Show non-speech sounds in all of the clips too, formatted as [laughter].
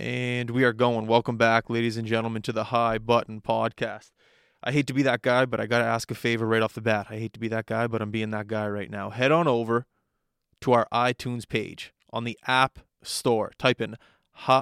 And we are going. Welcome back, ladies and gentlemen, to the High Button Podcast. I hate to be that guy, but I got to ask a favor right off the bat. I hate to be that guy, but I'm being that guy right now. Head on over to our iTunes page on the App Store. Type in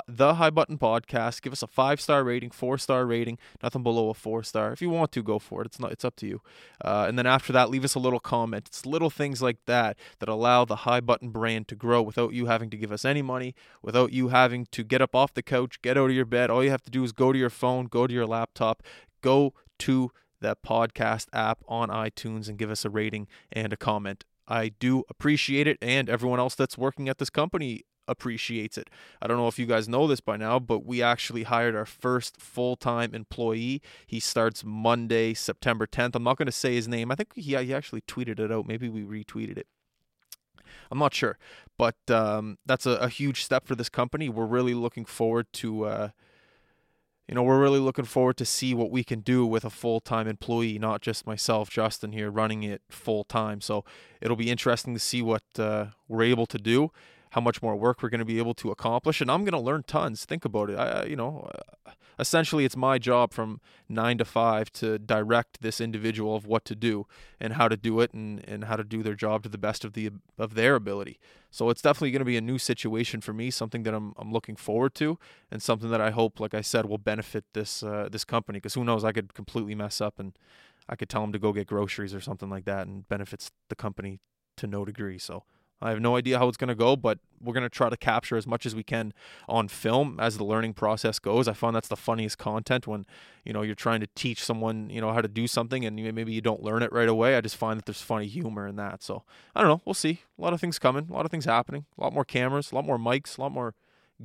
the High Button Podcast. Give us a five star rating, four star rating, nothing below a four star. If you want to, go for it. It's not. It's up to you. Uh, and then after that, leave us a little comment. It's little things like that that allow the High Button brand to grow without you having to give us any money, without you having to get up off the couch, get out of your bed. All you have to do is go to your phone, go to your laptop, go to that podcast app on iTunes and give us a rating and a comment. I do appreciate it, and everyone else that's working at this company appreciates it. I don't know if you guys know this by now, but we actually hired our first full time employee. He starts Monday, September 10th. I'm not going to say his name. I think he, he actually tweeted it out. Maybe we retweeted it. I'm not sure, but um, that's a, a, huge step for this company. We're really looking forward to. Uh, you know, we're really looking forward to see what we can do with a full-time employee, not just myself, Justin here, running it full-time. So it'll be interesting to see what uh, we're able to do, how much more work we're going to be able to accomplish, and I'm going to learn tons. Think about it. I, you know, essentially it's my job from nine to five to direct this individual of what to do and how to do it and, and how to do their job to the best of the of their ability. So it's definitely going to be a new situation for me, something that I'm I'm looking forward to, and something that I hope, like I said, will benefit this uh, this company. Because who knows, I could completely mess up and I could tell them to go get groceries or something like that, and benefits the company to no degree. So I have no idea how it's going to go, but we're going to try to capture as much as we can on film as the learning process goes. I find that's the funniest content when, you know, you're trying to teach someone, you know, how to do something and maybe you don't learn it right away. I just find that there's funny humor in that. So, I don't know, we'll see. A lot of things coming, a lot of things happening, a lot more cameras, a lot more mics, a lot more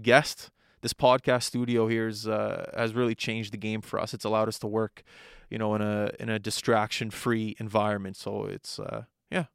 guests. This podcast studio here is, uh, has really changed the game for us. It's allowed us to work, you know, in a in a distraction-free environment. So, it's uh yeah,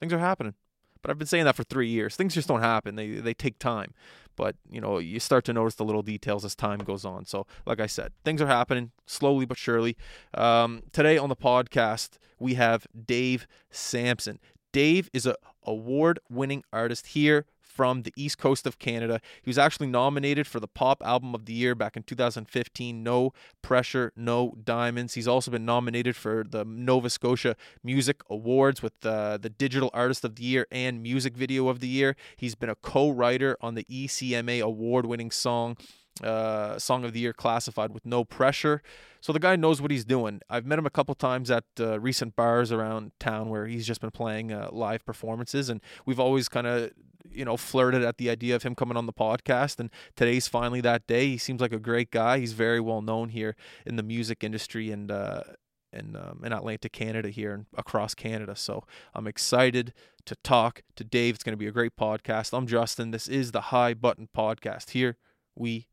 things are happening. But I've been saying that for three years. Things just don't happen. They they take time. But you know, you start to notice the little details as time goes on. So, like I said, things are happening slowly but surely. Um, today on the podcast, we have Dave Sampson. Dave is a award-winning artist here from the east coast of Canada. He was actually nominated for the Pop Album of the Year back in 2015. No Pressure, No Diamonds. He's also been nominated for the Nova Scotia Music Awards with uh, the Digital Artist of the Year and Music Video of the Year. He's been a co writer on the ECMA award winning song uh, Song of the Year classified with no pressure. So the guy knows what he's doing. I've met him a couple times at uh, recent bars around town where he's just been playing uh, live performances, and we've always kind of you know flirted at the idea of him coming on the podcast. And today's finally that day. He seems like a great guy. He's very well known here in the music industry and. Uh, in, um, in Atlantic Canada here and across Canada. So I'm excited to talk to Dave. It's going to be a great podcast. I'm Justin. This is the High Button Podcast. Here we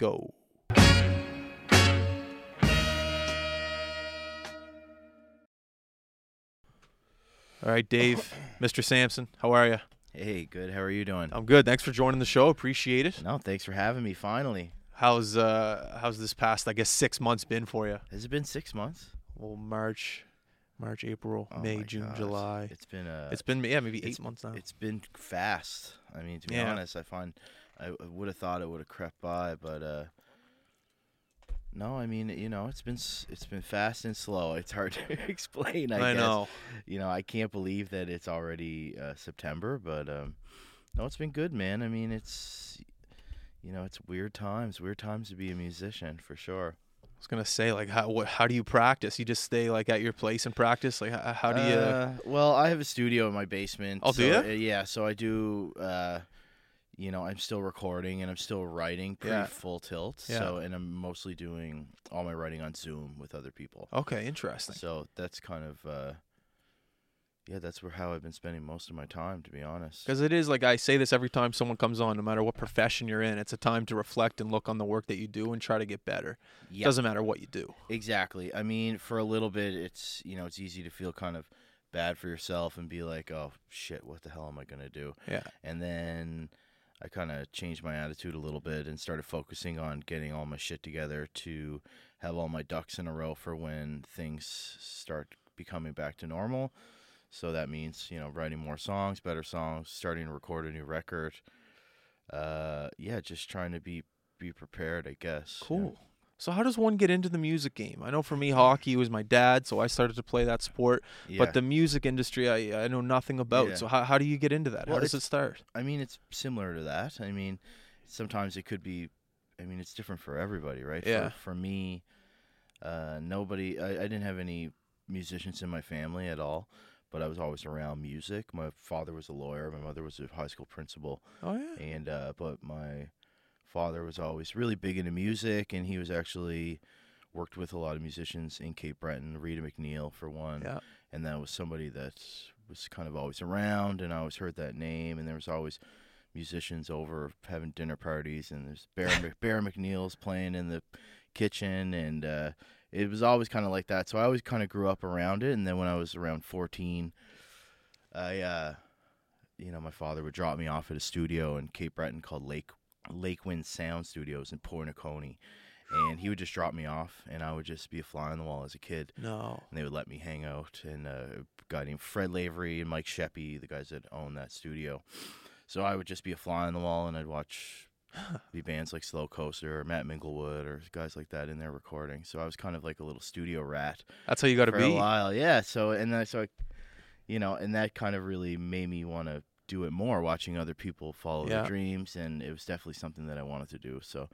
go. All right, Dave, [coughs] Mr. Sampson, how are you? Hey, good. How are you doing? I'm good. Thanks for joining the show. Appreciate it. No, thanks for having me. Finally. How's uh how's this past I guess six months been for you? Has it been six months? Well, March, March, April, Oh May, June, gosh. July. It's been uh, it's been yeah maybe eight months now. it's been fast. I mean, to be Yeah. honest, I find I would have thought it would have crept by, but uh, no. I mean, you know, it's been it's been fast and slow. [laughs] It's hard to [laughs] explain. I, I guess. know. You know, I can't believe that it's already uh, September, but um, no, it's been good, man. I mean, it's you know, it's weird times. Weird times to be a musician for sure. I was gonna say like how what how do you practice? You just stay like at your place and practice. Like how, how do you? Uh, well, I have a studio in my basement. Oh, do so, ya? uh, yeah, so I do. Uh, you know, I'm still recording and I'm still writing pretty Yeah. full tilt. Yeah. So, and I'm mostly doing all my writing on Zoom with other people. okay, interesting. So that's kind of, uh, yeah, that's where how I've been spending most of my time, to be honest. Because it is like I say this every time someone comes on, no matter what profession you're in, it's a time to reflect and look on the work that you do and try to get better. Yeah, Doesn't matter what you do. exactly. I mean, for a little bit, it's you know, it's easy to feel kind of bad for yourself and be like, oh shit, what the hell am I gonna do? Yeah. And then I kind of changed my attitude a little bit and started focusing on getting all my shit together to have all my ducks in a row for when things start becoming back to normal. So that means, you know, writing more songs, better songs, starting to record a new record. Uh, yeah, just trying to be be prepared, I guess. Cool. So how does one get into the music game? I know for me, hockey was my dad, so I started to play that sport. Yeah. But the music industry, I I know nothing about. Yeah. So how how do you get into that? Well, how does it start? I mean, it's similar to that. I mean, sometimes it could be. I mean, it's different for everybody, right? Yeah. For, for me, uh, nobody. I, I didn't have any musicians in my family at all, but I was always around music. My father was a lawyer. My mother was a high school principal, Oh yeah. and uh, but my father was always really big into music, and he was actually worked with a lot of musicians in Cape Breton. Rita MacNeil, for one Yeah. and that was somebody that was kind of always around and I always heard that name and there was always musicians over having dinner parties and there's Bear, [laughs] Bear McNeil's playing in the kitchen and uh, it was always kind of like that so I always kind of grew up around it and then when I was around 14 I uh, you know my father would drop me off at a studio in Cape Breton called Lake Lakewind Sound Studios in Point Aconi and he would just drop me off and I would just be a fly on the wall as a kid No. and they would let me hang out. And uh, a guy named Fred Lavery and Mike Sheppy, the guys that own that studio. So I would just be a fly on the wall, and I'd watch [laughs] the bands like Slowcoaster or Matt Minglewood or guys like that in their recording. So I was kind of like a little studio rat That's how you got to for be. a while. Yeah. So and then so, I, you know, and that kind of really made me want to do it more, watching other people follow Yeah. their dreams, and it was definitely something that I wanted to do. So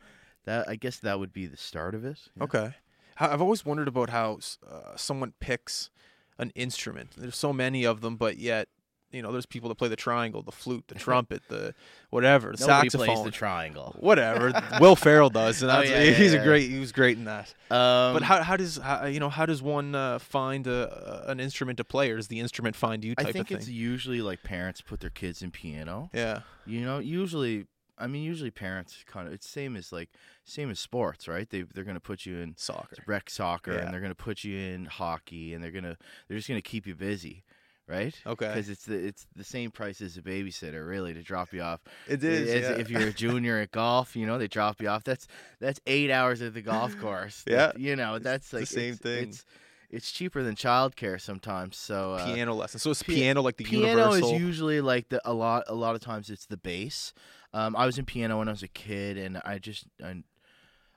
that I guess that would be the start of it. Yeah. Okay. I've always wondered about how uh, someone picks an instrument. There's so many of them, but yet, you know, there's people that play the triangle, the flute, the [laughs] trumpet, the whatever, the Nobody saxophone, plays the triangle. whatever. [laughs] Will Ferrell does, and Oh, yeah, yeah, he's a yeah. great. He was great in that. Um, but how how does how, you know how does one uh, find a, an instrument to play, or does the instrument find you? Type I think of it's thing. usually like parents put their kids in piano. Yeah. You know, usually I mean usually parents kind of it's same as like same as sports, right? They they're going to put you in Soccer. rec soccer Yeah. and they're going to put you in hockey and they're going to they're just going to keep you busy, right? Okay. Because it's the it's the same price as a babysitter, really, to drop you off. It As- yeah. If you're a junior at golf, you know they drop you off. That's that's eight hours at the golf [laughs] course. Yeah. That- you know that's the like same it's, thing. It's it's cheaper than childcare sometimes. So uh, piano lessons. So it's pi- piano like the piano universal. is usually like the a lot a lot of times it's the bass um, i was in piano when i was a kid and i just i,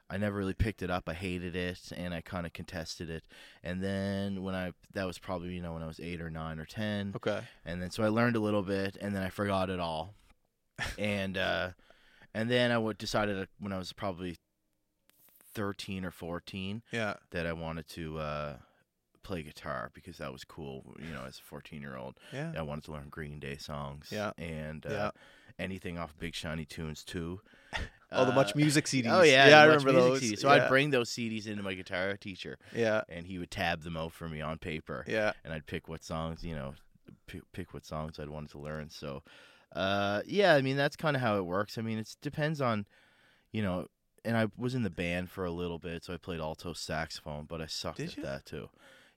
I never really picked it up i hated it and i kind of contested it and then when i that was probably you know when i was eight or nine or ten okay. and then so i learned a little bit and then i forgot it all and uh and then i would decided when i was probably 13 or 14 Yeah. that i wanted to uh play guitar because that was cool you know as a 14 year old Yeah. I wanted to learn Green Day songs. Yeah. And uh, Yeah. anything off Big Shiny Tunes too. Oh, the Much Uh, Music CDs. Oh yeah, yeah, I remember those. CDs. So yeah. I'd bring those CDs into my guitar teacher, Yeah. and he would tab them out for me on paper, Yeah. and I'd pick what songs, you know, pick, pick what songs I'd wanted to learn. So, uh, yeah, I mean that's kind of how it works. I mean it depends on, you know. And I was in the band for a little bit, so I played alto saxophone, but I sucked Did at you? that too.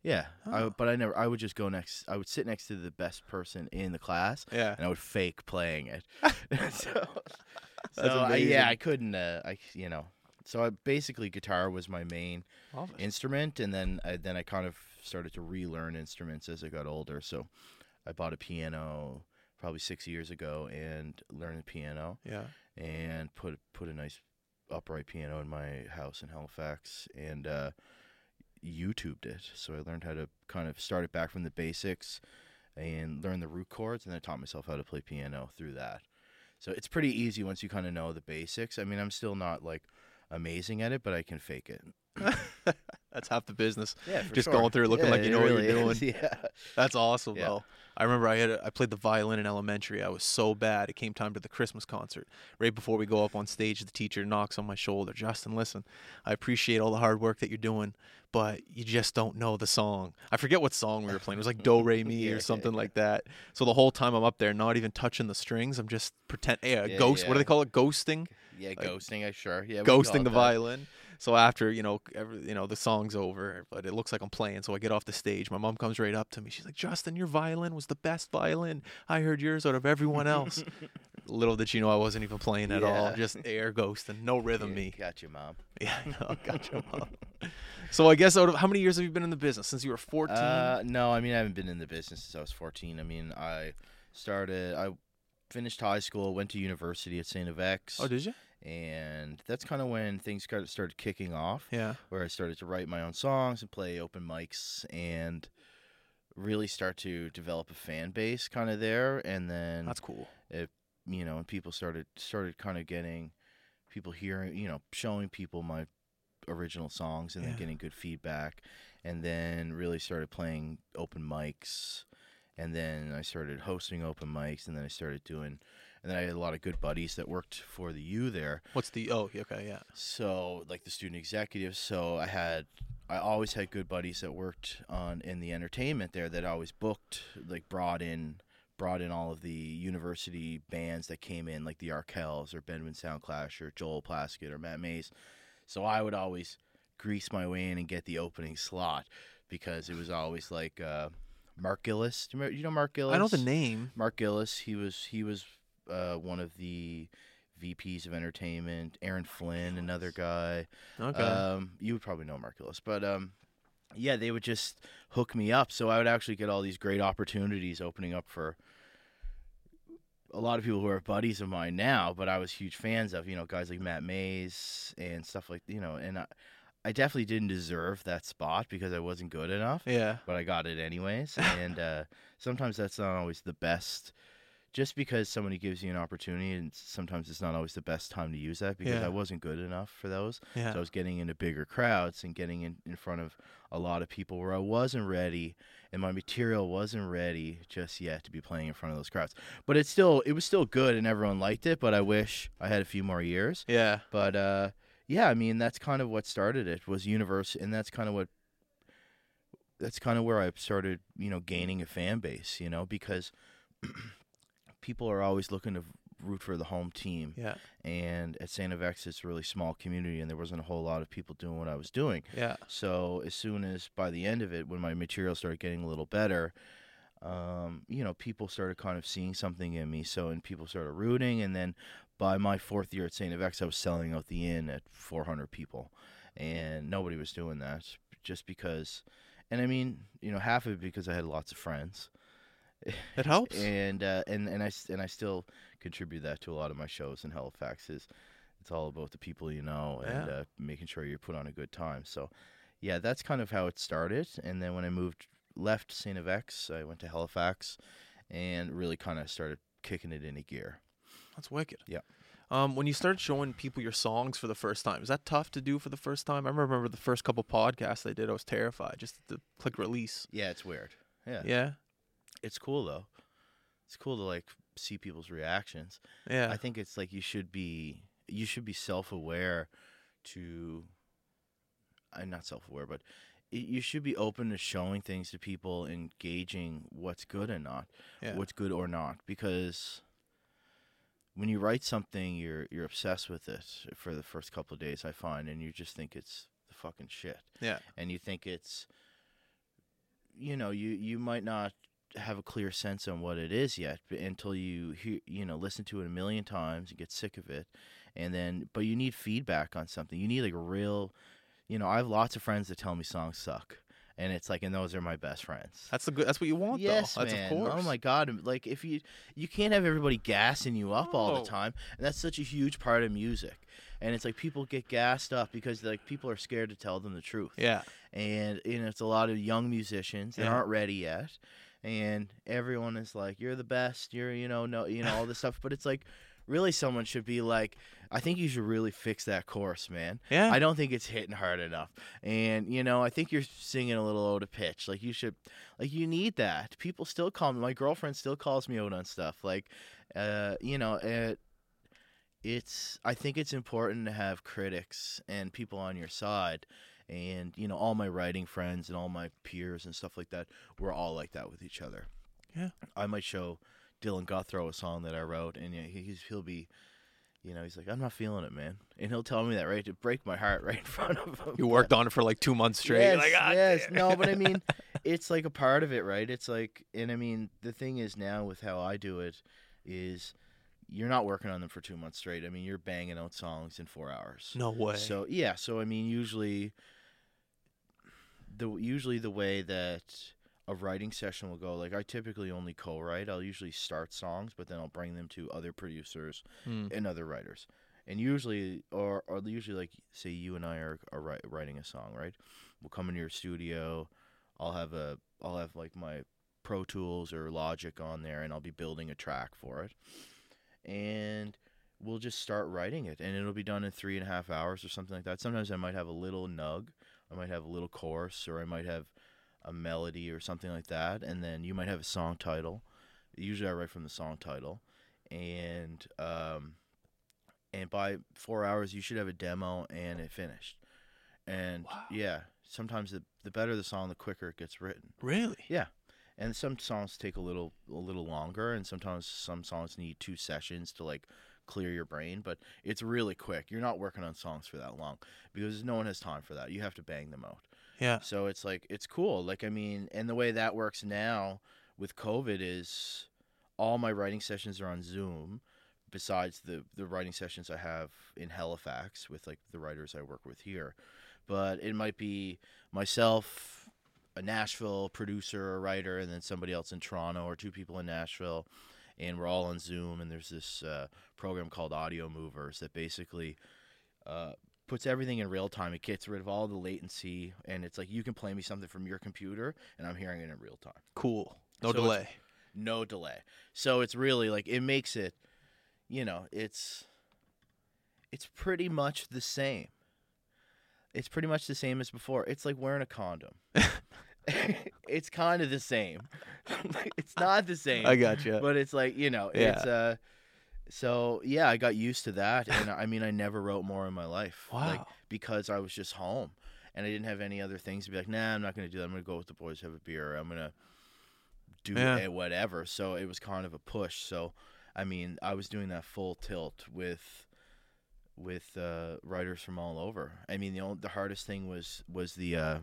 Yeah, I, Oh. but I never. I would just go next. I would sit next to the best person in the class, Yeah. and I would fake playing it. [laughs] [laughs] so, [laughs] so I, yeah, I couldn't. Uh, I you know, so I basically guitar was my main instrument, and then I, then I kind of started to relearn instruments as I got older. So I bought a piano probably six years ago and learned the piano Yeah. and put put a nice upright piano in my house in Halifax and uh, YouTubed it. So I learned how to kind of start it back from the basics and learn the root chords, and then I taught myself how to play piano through that. So it's pretty easy once you kind of know the basics. I mean, I'm still not like amazing at it, but I can fake it. That's half the business. Yeah, Just going through looking like you know what you're doing. [laughs] Yeah. That's awesome, Yeah. though. I remember I had a, I played the violin in elementary. I was so bad. It came time to the Christmas concert. Right before we go up on stage, the teacher knocks on my shoulder. Justin, listen, I appreciate all the hard work that you're doing, but you just don't know the song. I forget what song we were playing. It was like Do Re Mi [laughs] Yeah. or something like that. So the whole time I'm up there, not even touching the strings, I'm just pretend. Yeah, Yeah, ghost. What do they call it? Ghosting. Yeah, Like, ghosting. I sure. Yeah, ghosting the that. violin. So after you know, every, you know, the song's over, but it looks like I'm playing. So I get off the stage. My mom comes right up to me. She's like, "Justin, your violin was the best violin. I heard yours out of everyone else." [laughs] Little did she know I wasn't even playing at all. Just air ghosting, no rhythm. Yeah, Me, Got you, mom. [laughs] yeah, no, gotcha, mom. So I guess out of how many years have you been in the business since you were 14? Uh, no, I mean I haven't been in the business since I was 14. I mean I started. I finished high school, went to university at Saint FX, oh, did you? And that's kind of when things got started kicking off Yeah. where I started to write my own songs and play open mics and really start to develop a fan base kind of there and then That's cool. It you know and people started started kind of getting people hearing you know showing people my original songs and Yeah. then getting good feedback and then really started playing open mics and then I started hosting open mics and then I started doing and then I had a lot of good buddies that worked for the U there. What's the oh okay yeah. So like the student executives so i had i always had good buddies that worked on in the entertainment there that always booked like brought in brought in all of the university bands that came in like the arkells or bedouin soundclash or joel plaskett or matt mays. So i would always grease my way in and get the opening slot because it was always like uh mark gillis. Do you, remember, you know mark gillis? I know the name. Mark Gillis. He was he was uh, one of the VPs of entertainment. Aaron Flynn, another guy. Okay. Um, you would probably know Mark Gillis, but um, yeah, they would just hook me up. So I would actually get all these great opportunities opening up for a lot of people who are buddies of mine now, but I was huge fans of. You know, guys like Matt Mays and stuff like you know, and I, I definitely didn't deserve that spot because I wasn't good enough yeah. but I got it anyways. [laughs] and uh, sometimes that's not always the best. Just because somebody gives you an opportunity, and sometimes it's not always the best time to use that because Yeah. I wasn't good enough for those. Yeah. So I was getting into bigger crowds and getting in, in front of a lot of people where I wasn't ready and my material wasn't ready just yet to be playing in front of those crowds. But it's still it was still good and everyone liked it, but I wish I had a few more years. yeah. But uh, yeah, I mean that's kind of what started it was universe, and that's kind of what that's kind of where I started, you know, gaining a fan base, you know, because [clears throat] people are always looking to root for the home team, Yeah. and at Saint FX it's a really small community, and there wasn't a whole lot of people doing what I was doing. Yeah. So as soon as by the end of it, when my material started getting a little better, um, you know, people started kind of seeing something in me. So and people started rooting, and then by my fourth year at Saint FX, I was selling out the inn at 400 people, and nobody was doing that just because. And I mean, you know, half of it because I had lots of friends, [laughs] It helps. and uh, and and I and I still contribute that to a lot of my shows in Halifax. Is it's all about the people you know and Yeah. uh, making sure you put on a good time. So, yeah, that's kind of how it started. And then when I moved, left Saint FX, I went to Halifax, and really kind of started kicking it into gear. That's wicked. Yeah. Um, when you start showing people your songs for the first time, is that tough to do for the first time? I remember the first couple podcasts I did, I was terrified just to click release. Yeah, it's weird. Yeah, Yeah. It's cool though. It's cool to like see people's reactions. Yeah. I think it's like you should be you should be self aware to I'm not self aware, but you should be open to showing things to people, engaging what's good and not, yeah. what's good or not, because when you write something, you're you're obsessed with it for the first couple of days. I find, and you just think it's the fucking shit, yeah. and you think it's, you know, you you might not have a clear sense on what it is yet until you hear you know listen to it a million times and get sick of it and then but you need feedback on something you need like a real you know i have lots of friends that tell me songs suck and it's like and those are my best friends That's the good. That's what you want, yes though. That's man of course. oh my god um, like if you you can't have everybody gassing you up all the time and that's such a huge part of music and it's like people get gassed up because like people are scared to tell them the truth Yeah. and you know it's a lot of young musicians that Yeah. aren't ready yet and everyone is like you're the best. You're you know no you know all this stuff. But it's like really someone should be like i think you should really fix that chorus man. Yeah. i don't think it's hitting hard enough. And you know i think you're singing a little out of pitch. Like you should like you need that. People still call me my girlfriend still calls me out on stuff. Like uh you know it it's i think it's important to have critics and people on your side and you know all my writing friends and all my peers and stuff like that we're all like that with each other Yeah. i might show dylan guthro a song that i wrote and he's, he'll be you know he's like i'm not feeling it man and he'll tell me that right to break my heart [laughs] right in front of him you worked on it for like two months straight. Yes, like, "Ah, yes. No, but I mean, [laughs] it's like a part of it, right? It's like, and I mean, the thing is now with how I do it, is you're not working on them for two months straight. I mean, you're banging out songs in four hours. no way. So yeah, so I mean, usually the usually the way that a writing session will go, like I typically only co-write. I'll usually start songs, but then I'll bring them to other producers Hmm. and other writers. and usually or or usually like say you and I are are wri- writing a song, right? We'll come into your studio. I'll have a I'll have like my Pro Tools or Logic on there, and I'll be building a track for it, and we'll just start writing it, and it'll be done in three and a half hours or something like that. Sometimes I might have a little nug, I might have a little chorus, or I might have a melody or something like that, and then you might have a song title. Usually, I write from the song title, and um, and by four hours, you should have a demo and it finished. And Wow. yeah, sometimes the the better the song, the quicker it gets written. Really? And some songs take a little a little longer, and sometimes some songs need two sessions to like clear your brain. But it's really quick. You're not working on songs for that long because no one has time for that. You have to bang them out. Yeah. So it's like it's cool. Like I mean, and the way that works now with COVID is all my writing sessions are on Zoom. Besides the the writing sessions I have in Halifax with like the writers I work with here, but it might be myself, a Nashville producer or writer, and then somebody else in Toronto or two people in Nashville, and we're all on Zoom. And there's this uh, program called Audiomovers that basically uh, puts everything in real time. It gets rid of all the latency, and it's like you can play me something from your computer, and I'm hearing it in real time, Cool. No So delay. no delay. So it's really like it makes it, you know, it's it's pretty much the same. It's pretty much the same as before. It's like wearing a condom. [laughs] it's kind of the same. [laughs] it's not the same I got you. but it's like you know Yeah. it's uh so yeah i got used to that and i mean i never wrote more in my life like Wow. because i was just home and i didn't have any other things to be like nah i'm not gonna do that i'm gonna go with the boys have a beer i'm gonna do Yeah. whatever so it was kind of a push so i mean i was doing that full tilt with with uh writers from all over i mean the only, the hardest thing was was the uh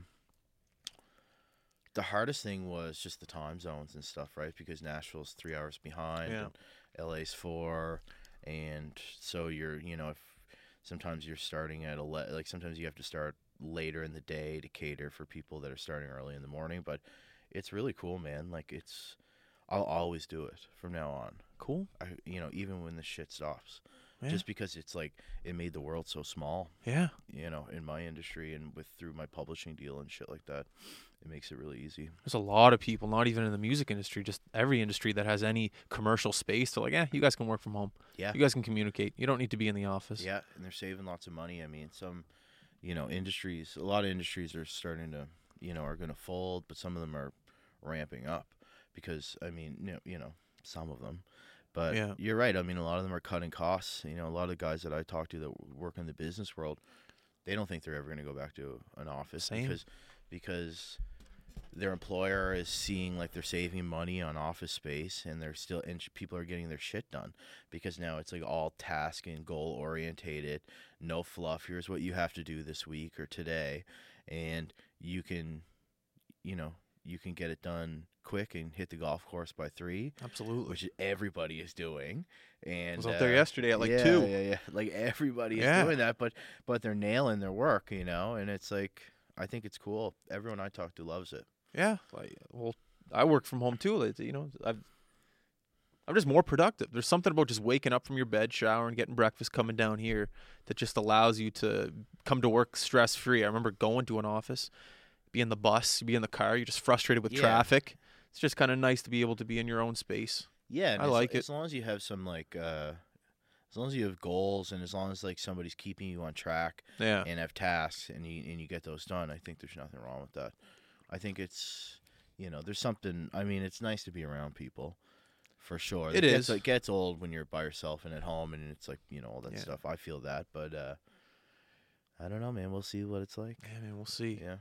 the hardest thing was just the time zones and stuff, right? Because Nashville's three hours behind, Yeah. and LA's four, and so you're, you know, if sometimes you're starting at ele- like sometimes you have to start later in the day to cater for people that are starting early in the morning. But it's really cool, man. Like it's, I'll always do it from now on. Cool. I, you know, even when the shit stops, Yeah. just because it's like it made the world so small Yeah. you know, in my industry and with through my publishing deal and shit like that, it makes it really easy. There's a lot of people, not even in the music industry, just every industry that has any commercial space. They're like, yeah, you guys can work from home. Yeah. You guys can communicate. You don't need to be in the office. Yeah, and they're saving lots of money. I mean, some, you know, industries, a lot of industries are starting to, you know, are going to fold, but some of them are ramping up because, I mean, you know, you know some of them. But Yeah. you're right. I mean, a lot of them are cutting costs. You know, a lot of the guys that I talk to that work in the business world, they don't think they're ever going to go back to an office Same. because because their employer is seeing like they're saving money on office space and they're still and people are getting their shit done because now it's like all task and goal orientated no fluff here's what you have to do this week or today and you can you know you can get it done quick and hit the golf course by three Absolutely. which everybody is doing and I was out there uh, yesterday at like yeah, two. yeah yeah like everybody is Yeah. doing that but but they're nailing their work you know and it's like i think it's cool everyone i talk to loves it Yeah. Like, well, I work from home too. You know, I've, I'm just more productive. There's something about just waking up from your bed, showering, getting breakfast, coming down here that just allows you to come to work stress free. I remember going to an office, be in the bus, be in the car, you're just frustrated with Yeah. traffic. It's just kind of nice to be able to be in your own space. Yeah, I as, like it. As long as you have some like, uh, as long as you have goals, and as long as like somebody's keeping you on track Yeah. and have tasks, and you and you get those done, I think there's nothing wrong with that. I think it's, you know, there's something. I mean, it's nice to be around people, for sure. It gets. It gets old when you're by yourself and at home, and it's like you know all that Yeah. stuff. I feel that, but uh, I don't know, man. We'll see what it's like. Yeah, man, we'll see. Yeah.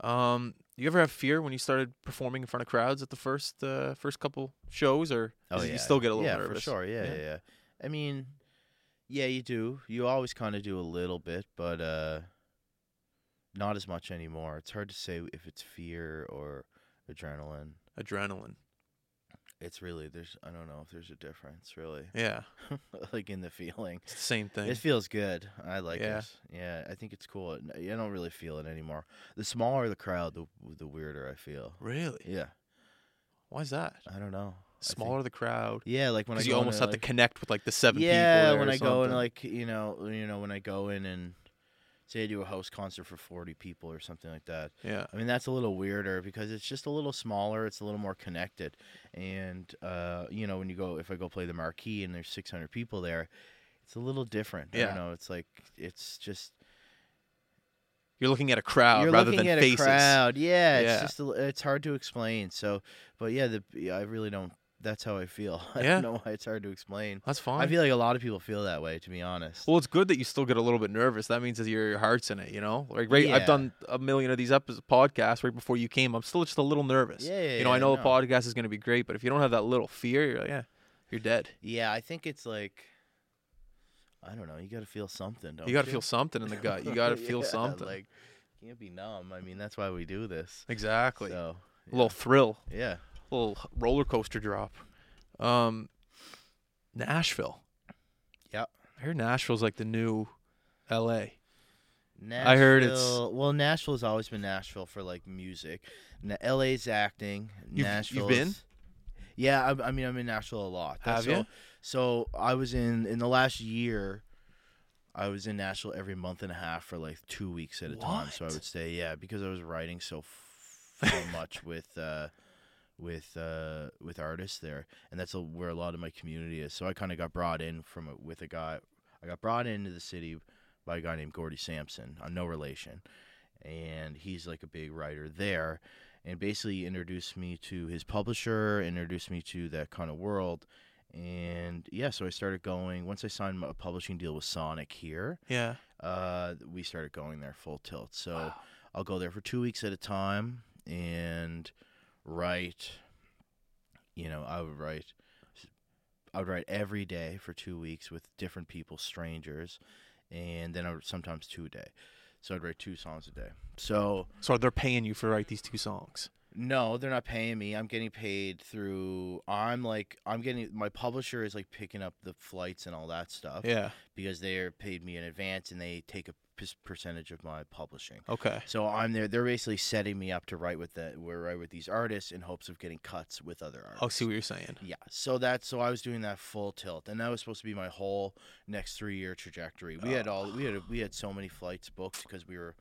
Um, you ever have fear when you started performing in front of crowds at the first uh, first couple shows, or Oh yeah, you still get a little nervous. yeah, nervous? for sure. Yeah, Yeah. yeah, yeah. I mean, yeah, you do. You always kind of do a little bit, but uh, not as much anymore. It's hard to say if it's fear or adrenaline. Adrenaline. It's really there's I don't know if there's a difference really, Yeah, [laughs] like in the feeling. it's the same thing. It feels good. I like Yeah. it. Yeah, I think it's cool. I don't really feel it anymore. The smaller the crowd, the the weirder I feel. really? Yeah, Why is that? I don't know. Smaller the crowd. Yeah, like when I go you almost have like, to connect with like the seven people. yeah when I go and like you know you know when I go in and say I do a house concert for forty people or something like that. Yeah. I mean that's a little weirder because it's just a little smaller. It's a little more connected, and uh, you know when you go if I go play the marquee and there's six hundred people there, it's a little different. I Yeah. don't know. It's like it's just You're looking at a crowd you're rather looking than at faces. a crowd. Yeah, it's Yeah. just a, it's hard to explain. So, but yeah, the yeah, I really don't. That's how I feel. [laughs] I Yeah. don't know why it's hard to explain. That's fine. I feel like a lot of people feel that way, to be honest. Well, it's good that you still get a little bit nervous. That means that your, your heart's in it, you know. Like, right, I've done a million of these episodes, podcasts right before you came. I'm still just a little nervous. Yeah, yeah, you know, I know no. the podcast is going to be great, but if you don't have that little fear, you're like, yeah, you're dead. Yeah, I think it's like I don't know. You got to feel something. Don't you got to feel something in the gut. You [laughs] got to feel something. Like can't be numb. I mean, that's why we do this. exactly. So A little thrill, yeah, little roller coaster drop. Um, Nashville. Yeah. I heard Nashville's like the new L.A. Nashville, I heard it's- well. Nashville's always been Nashville for like music. Na- LA's acting. You've- you've Nashville. been? Yeah, I, I mean, I'm in Nashville a lot. Have so, ya? So I was in in the last year. I was in Nashville every month and a half for like two weeks at a time. So I would stay, yeah, because I was writing so f- so [laughs] much with uh, with uh, with artists there, and that's a, where a lot of my community is. So I kind of got brought in from a, with a guy. I got brought into the city by a guy named Gordie Sampson. I'm no relation, and he's like a big writer there, and basically introduced me to his publisher, introduced me to that kind of world. And yeah, so I started going. Once I signed a publishing deal with Sonic here, Yeah. uh, we started going there full tilt. So I'll go there for two weeks at a time and write. You know, I would write. I would write every day for two weeks with different people, strangers, and then I would sometimes two a day. So I'd write two songs a day. So So they're paying you for write these two songs. No, they're not paying me. I'm getting paid through. I'm like, I'm getting. My publisher is like picking up the flights and all that stuff Yeah. because they're paid me in advance and they take a p- percentage of my publishing. Okay. So I'm there. They're basically setting me up to write with the where write with these artists in hopes of getting cuts with other oh, artists. I'll see what you're saying. Yeah. So that's so I was doing that full tilt, and that was supposed to be my whole next three year trajectory. We had oh. all we had we had so many flights booked because we were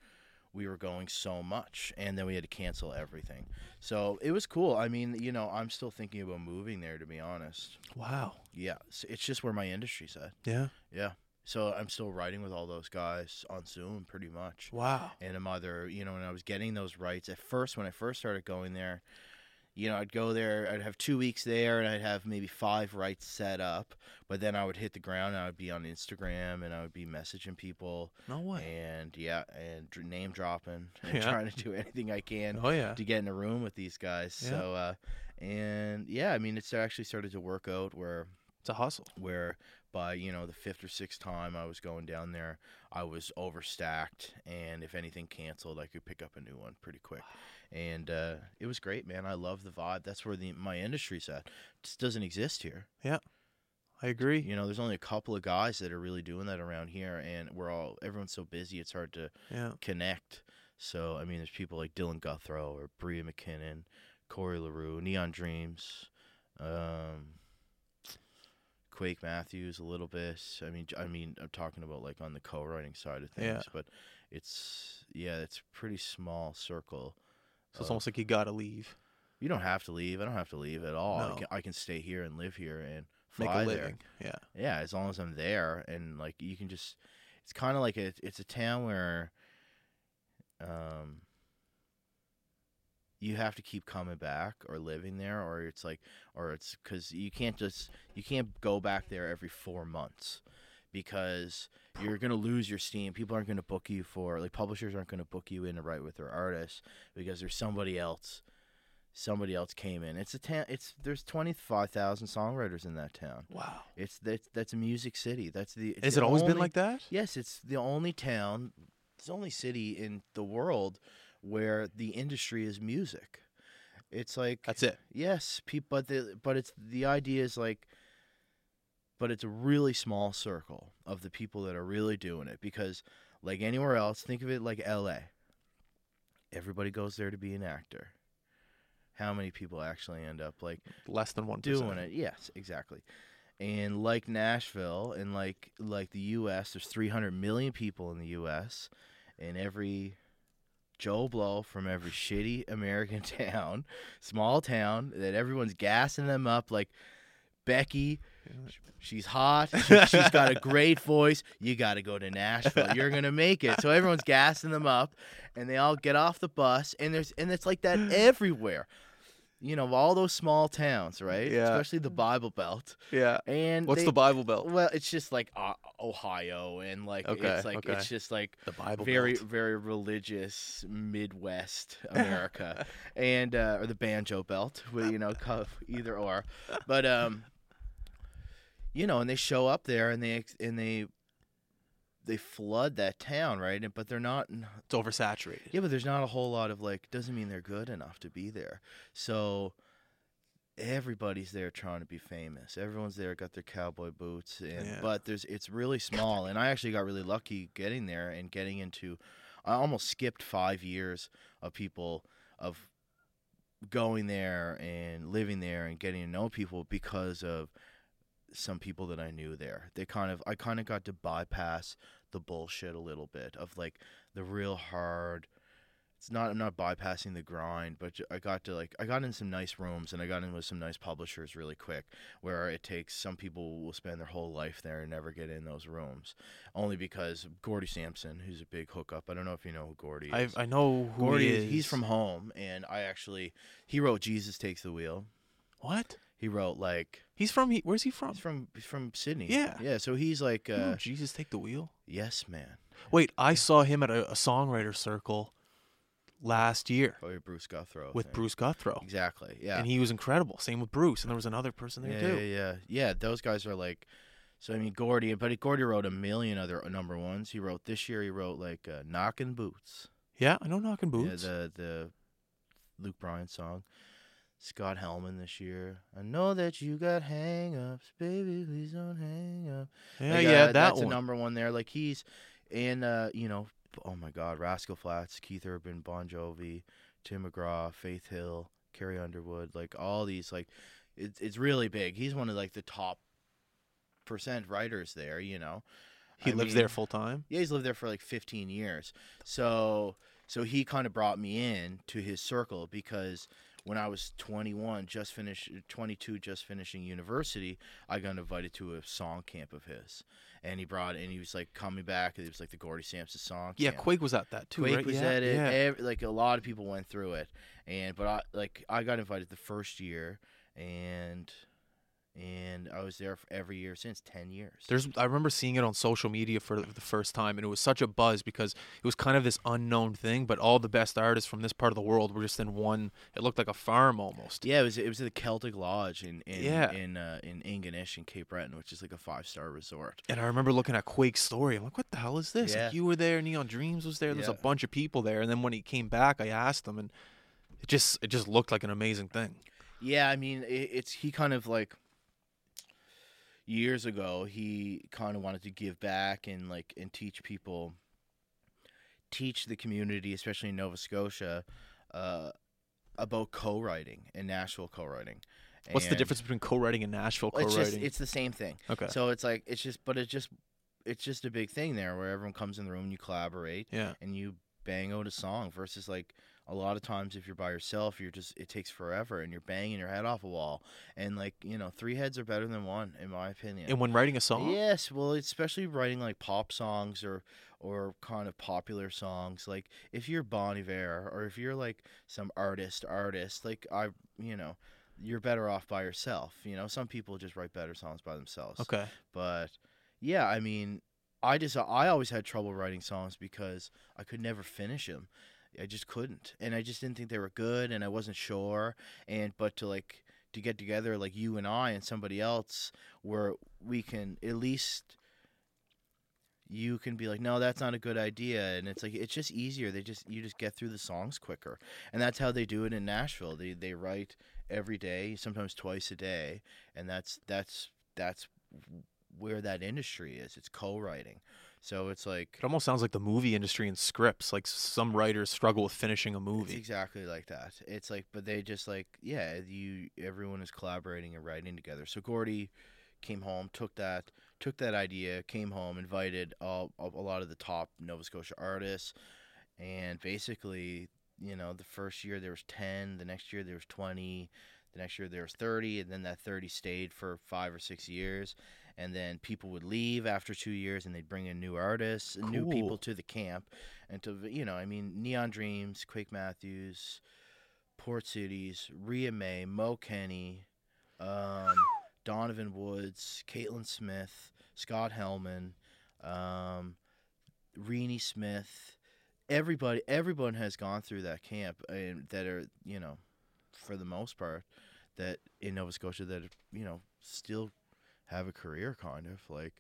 we were going so much, and then we had to cancel everything. So it was cool. I mean, you know, I'm still thinking about moving there to be honest. Wow. Yeah, s- it's just where my industry's at. Yeah. Yeah. So I'm still writing with all those guys on Zoom pretty much. Wow. And I'm either, you know, when I was getting those rights at first, when I first started going there, you know, I'd go there, I'd have two weeks there, and I'd have maybe five rights set up. But then I would hit the ground, and I would be on Instagram, and I would be messaging people, No way. and yeah, and name dropping, [laughs] and Yeah. trying to do anything I can Oh yeah. to get in a room with these guys. Yeah. So, uh, and yeah, I mean, it's actually started to work out where It's a hustle. where by you know the fifth or sixth time I was going down there, I was overstacked, and if anything canceled, I could pick up a new one pretty quick. And uh, it was great, man. I love the vibe. That's where the my industry's at. It just doesn't exist here. Yeah. I agree. You know, there's only a couple of guys that are really doing that around here, and we're all everyone's so busy. It's hard to Yeah. connect. So I mean, there's people like Dylan Guthro or Breagh MacKinnon, Corey LaRue, Neon Dreams, um, Quake Matthews a little bit. I mean, I mean, I'm talking about like on the co-writing side of things, Yeah. but it's yeah, it's a pretty small circle. So it's almost like you gotta leave, you don't have to leave. I don't have to leave at all. No. I, can, I can stay here and live here and make a there. living. Yeah. Yeah, as long as I'm there, and like you can just, it's kind of like a, it's a town where, um, you have to keep coming back or living there, or it's like, or it's because you can't just, you can't go back there every four months, because you're gonna lose your steam. People aren't gonna book you for, like publishers aren't gonna book you in to write with their artists because there's somebody else. Somebody else came in. It's a town. It's there's twenty five thousand songwriters in that town. Wow. It's that's that's a music city. That's the. Has it always been like that? Yes, it's the only town, it's the only city in the world where the industry is music. It's like That's it. yes, people, but the but it's the idea is like, but it's a really small circle of the people that are really doing it because, like anywhere else, think of it like L.A. Everybody goes there to be an actor. how many people actually end up like Less than one doing it. Yes, exactly. And like Nashville and like like the U.S., there's 300 million people in the U.S. and every Joe Blow from every shitty American [laughs] town, small town that everyone's gassing them up like Becky. She's hot. She, she's got a [laughs] great voice. You got to go to Nashville. You're gonna make it. So everyone's gassing them up, and they all get off the bus, and there's and it's like that everywhere you know, all those small towns, right? Yeah. Especially the Bible Belt. Yeah. And What's they- the Bible Belt? Well, it's just like uh, Ohio and like Okay, it's like okay. it's just like The Bible very Belt. very religious Midwest America [laughs] and uh, or the Banjo Belt, you know, either or. But um you know, and they show up there and they and they they flood that town, right? And but they're not It's oversaturated. yeah, but there's not a whole lot of like doesn't mean they're good enough to be there. So everybody's there trying to be famous. Everyone's there got their cowboy boots and Yeah. but there's it's really small and I actually got really lucky getting there and getting into I almost skipped 5 years of people of going there and living there and getting to know people because of some people that I knew there. They kind of I kind of got to bypass the bullshit a little bit of like the real hard it's not I'm not bypassing the grind, but I got to like I got in some nice rooms and I got in with some nice publishers really quick where it takes some people will spend their whole life there and never get in those rooms only because Gordie Sampson, who's a big hookup. I don't know if you know who Gordie I is. I know who Gordie he is is. he's from home and I actually he wrote Jesus Takes the Wheel. what? He wrote like He's from. He, where's he from? he's from he's from Sydney. Yeah. Yeah, so he's like Oh, uh Jesus, take the wheel. yes man. Wait, I saw him at a, a songwriter circle last year Probably Bruce Guthro. with thing. Bruce Guthro, Exactly. Yeah. and he was incredible. Same with Bruce, and there was another person there yeah, too. yeah, yeah, yeah. Those guys are like, so I mean, Gordie, but Gordie wrote a million other number ones. He wrote this year. He wrote like uh, "Knockin' Boots." Yeah, I know knocking boots. Yeah, the the Luke Bryan song. Scott Helman this year. I know that you got hang-ups, baby. Please don't hang up. yeah, Like, yeah, uh, that that's one. a number one there. Like he's, and uh, you know, oh my God, Rascal Flatts, Keith Urban, Bon Jovi, Tim McGraw, Faith Hill, Carrie Underwood, like all these, like it's it's really big. He's one of like the top percent writers there. You know, he I lives mean, there full time. Yeah, he's lived there for like 15 years. So so he kind of brought me in to his circle because when I was 21, just finished 22, just finishing university, I got invited to a song camp of his, and he brought and he was like coming back. It was like the Gordie Sampson song. Yeah, camp. Quake was at that too. Quake right? was yeah, at it. Yeah. Ev- like a lot of people went through it, and but I like I got invited the first year, and and I was there for every year since 10 years. There's I remember seeing it on social media for the first time and it was such a buzz because it was kind of this unknown thing, but all the best artists from this part of the world were just in one it looked like a farm almost. Yeah, it was it was at the Keltic Lodge in in Yeah. in uh, in Ingonish in Cape Breton, which is like a five star resort. And I remember looking at Quake's story. I'm like, what the hell is this? Yeah. Like you were there, Neon Dreams was there, there's Yeah. a bunch of people there. And then when he came back I asked him and it just it just looked like an amazing thing. Yeah, I mean it, it's he kind of like years ago he kind of wanted to give back and like and teach people teach the community, especially in Nova Scotia, uh, about co-writing and Nashville co-writing. What's the difference between co-writing and Nashville It's co-writing? just it's the same thing. okay. So it's like it's just but it's just it's just a big thing there where everyone comes in the room and you collaborate yeah. and you bang out a song versus like a lot of times if you're by yourself you're just it takes forever and you're banging your head off a wall and like you know three heads are better than one in my opinion And when writing a song? yes well especially writing like pop songs or or kind of popular songs like if you're Bon Iver or if you're like some artist artist like I you know you're better off by yourself you know some people just write better songs by themselves Okay. but yeah, I mean, I just I always had trouble writing songs because I could never finish them. I just couldn't, and I just didn't think they were good, and I wasn't sure. And but to like to get together like you and I and somebody else where we can at least you can be like no that's not a good idea and it's like it's just easier they just you just get through the songs quicker and that's how they do it in Nashville they they write every day sometimes twice a day and that's that's that's where that industry is. It's co-writing. So it's like It almost sounds like the movie industry and scripts. Like some writers struggle with finishing a it's movie. exactly like that. It's like, but they just like, yeah, you everyone is collaborating and writing together. So Gordie came home, took that, took that idea, came home, invited all, a a lot of the top Nova Scotia artists, and basically, you know, the first year there was ten, the next year there was twenty, the next year there was thirty, and then that thirty stayed for five or six years. And then people would leave after two years, and they'd bring in new artists and new people to the camp, and to you know, I mean, Neon Dreams, Quake Matthews, Port Cities, Rhea May, Mo Kenney, um, Donovan Woods, Caitlin Smith, Scott Helman, um, Renee Smith. Everybody, everyone has gone through that camp, and that are you know, for the most part, that in Nova Scotia that are, you know still have a career, kind of like.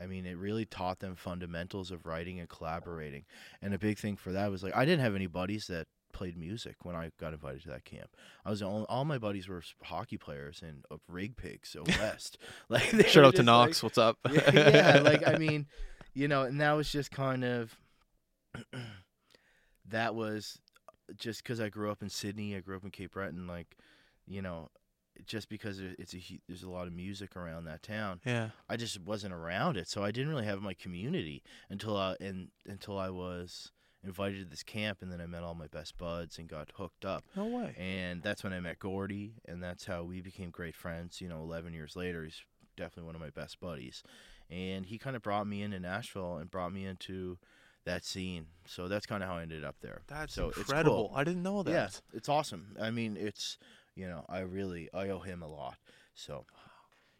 I mean, it really taught them fundamentals of writing and collaborating. And a big thing for that was like I didn't have any buddies that played music when I got invited to that camp. I was the only, all my buddies were hockey players and of Rig Pigs, so [laughs] West. [laughs] Like they Shout out to just, like- Knox. What's up? yeah, [laughs] yeah, like I mean, you know, and that was just kind of [clears throat] that was uh, just because I grew up in Sydney, I grew up in Cape Breton, like you know, just because it's a there's a lot of music around that town. yeah. I just wasn't around it, so I didn't really have my community until I and until I was invited to this camp, and then I met all my best buds and got hooked up. No way. And that's when I met Gordie, and that's how we became great friends. You know, 11 years later, he's definitely one of my best buddies. And he kind of brought me into Nashville and brought me into that scene. So that's kind of how I ended up there. That's so it's cool. incredible. I didn't know that. Yeah, it's awesome. I mean, it's, you know, I really, I owe him a lot. So,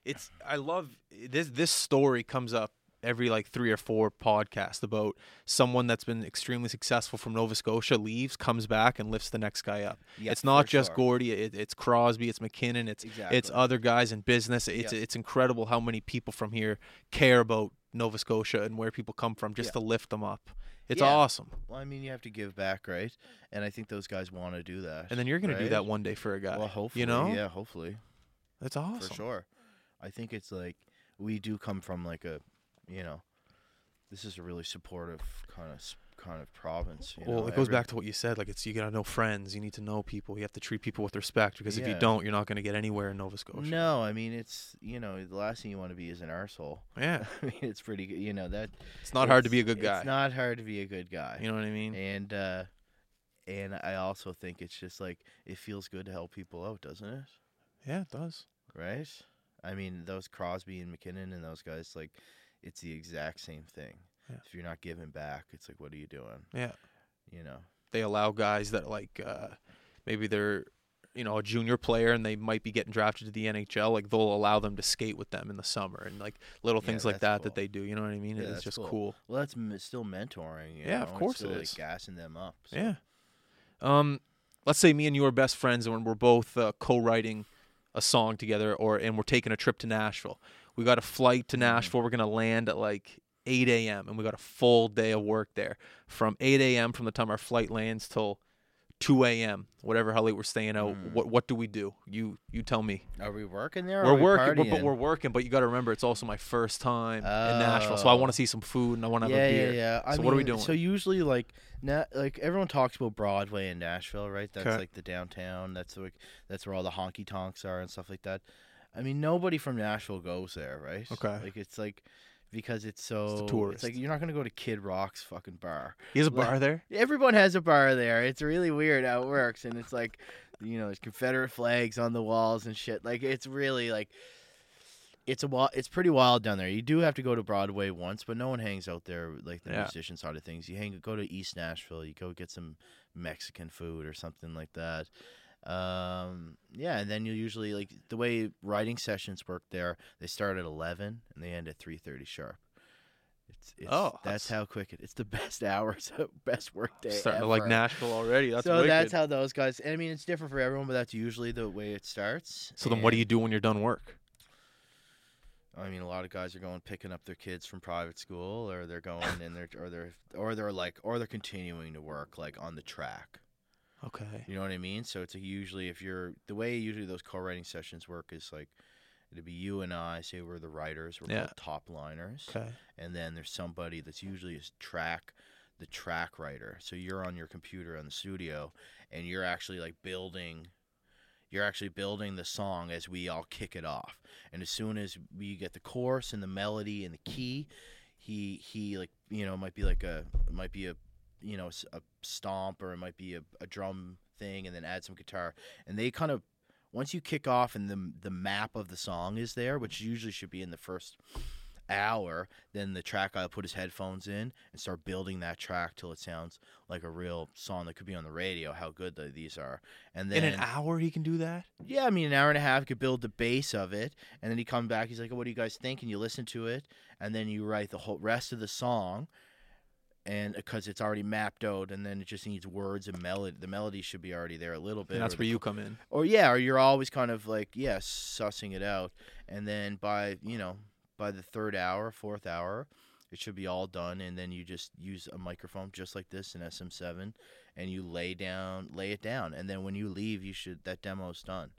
It's I love this this story comes up every like 3 or 4 podcasts about someone that's been extremely successful from Nova Scotia leaves, comes back and lifts the next guy up. yeah, it's not just sure. Gordie, it, it's Crosby, it's MacKinnon, it's Exactly. it's other guys in business. It's it's incredible how many people from here care about Nova Scotia and where people come from just Yeah. to lift them up. It's Yeah. awesome. Well, I mean, you have to give back, right? And I think those guys want to do that. And then you're going to do that one day for a guy. Well, hopefully, you know? yeah, hopefully. That's awesome. for sure. I think it's like we do come from like a, you know, this is a really supportive kind of kind of province. You Well, know, it goes every- back to what you said. Like, it's you gotta know friends. You need to know people. You have to treat people with respect because if you don't, you're not gonna get anywhere in Nova Scotia. No, I mean it's you know the last thing you want to be is an arsehole. Yeah, [laughs] I mean it's pretty good. You know that it's not hard to be a good guy. It's not hard to be a good guy. you know what I mean? and uh, and I also think it's just like it feels good to help people out, doesn't it? Yeah, it does. Right? I mean those Crosby and MacKinnon and those guys like it's the exact same thing. Yeah. If you're not giving back, it's like what are you doing? Yeah, You know. they allow guys that like uh, maybe they're you know a junior player and they might be getting drafted to the NHL. Like they'll allow them to skate with them in the summer and like little Yeah, things like that that they do. You know what I mean? Yeah, it's just cool. cool. Well, that's m- still mentoring. You Yeah, know? of course it's still, is. Like gassing them up. so- Yeah. Um, let's say me and you are best friends and we're both uh, co-writing a song together, or and we're taking a trip to Nashville. We got a flight to Mhm. Nashville. We're gonna land at like 8 a.m. and we got a full day of work there from 8 a.m. from the time our flight lands till 2 a.m. Whatever how late we're staying out. Mm. What what do we do? You you tell me. Are we working there? or we're are we working, but, partying? we're working. But you got to remember, it's also my first time in Nashville, so I Oh. want to see some food and I want to have yeah, a beer. yeah, yeah. I So what are we doing? So usually, like, na- like everyone talks about Broadway in Nashville, right? That's 'Kay. like the downtown. That's like that's where all the honky tonks are and stuff like that. I mean, nobody from Nashville goes there, right? Okay. Like it's like because it's so It's tourist. like you're not gonna go to Kid Rock's fucking bar. He has a Like- bar there. Everyone has a bar there. It's really weird how it works, and it's like, you know, there's Confederate flags on the walls and shit. Like it's really like, it's a wi- it's pretty wild down there. You do have to go to Broadway once, but no one hangs out there like the Yeah. musician side of things. You hang go to East Nashville. You go get some Mexican food or something like that. Um, yeah, and then you usually like the way writing sessions work there. They start at eleven and they end at three thirty sharp. It's, it's Oh, that's that's- how quick it. It's the [laughs] best hours, [laughs] best work day. Starting to like. Nashville already. That's so wicked. that's how those guys. I mean, it's different for everyone, but that's usually the way it starts. So then, what do you do when you're done work? I mean, a lot of guys are going picking up their kids from private school, or they're going and they're or they're or they're like or they're continuing to work like on the track. Okay. You know what I mean? So it's usually if you're the way usually those co-writing sessions work is like It'd be you and I. Say we're the writers. We're Yeah. called top liners. Okay. And then there's somebody that's usually a track, the track writer. So you're on your computer in the studio, and you're actually like building. You're actually building the song as we all kick it off. And as soon as we get the chorus and the melody and the key, he he like you know it might be like a it might be a you know a stomp or it might be a, a drum thing and then add some guitar and they kind of once you kick off and the the map of the song is there which usually should be in the first hour then the track guy will put his headphones in and start building that track till it sounds like a real song that could be on the radio how good the, these are and then In an hour, he can do that. yeah, I mean, an hour and a half could build the base of it, and then he come back. He's like, oh, "What do you guys think?" And you listen to it, and then you write the whole rest of the song, and uh, because it's already mapped out, and then it just needs words and melody. The melody should be already there a little bit. And that's where the you come in. or yeah, or you're always kind of like yeah, sussing it out, and then by you know by the third hour, fourth hour, it should be all done, and then you just use a microphone just like this in SM7, and you lay down, lay it down, and then when you leave, you should that demo's done.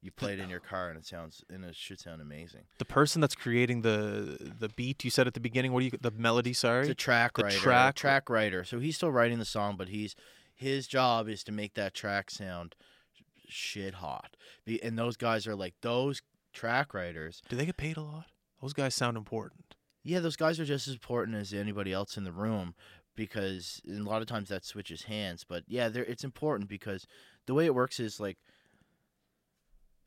You play it in your car, and it sounds and it should sound amazing. The person that's creating the the beat you said at the beginning. What do you the melody? Sorry. A track The writer, track- uh, track writer. So he's still writing the song, but he's his job is to make that track sound shit hot. And those guys are like those track writers. do they get paid a lot? Those guys sound important. Yeah, those guys are just as important as anybody else in the room because a lot of times that switches hands. But yeah, it's important because the way it works is like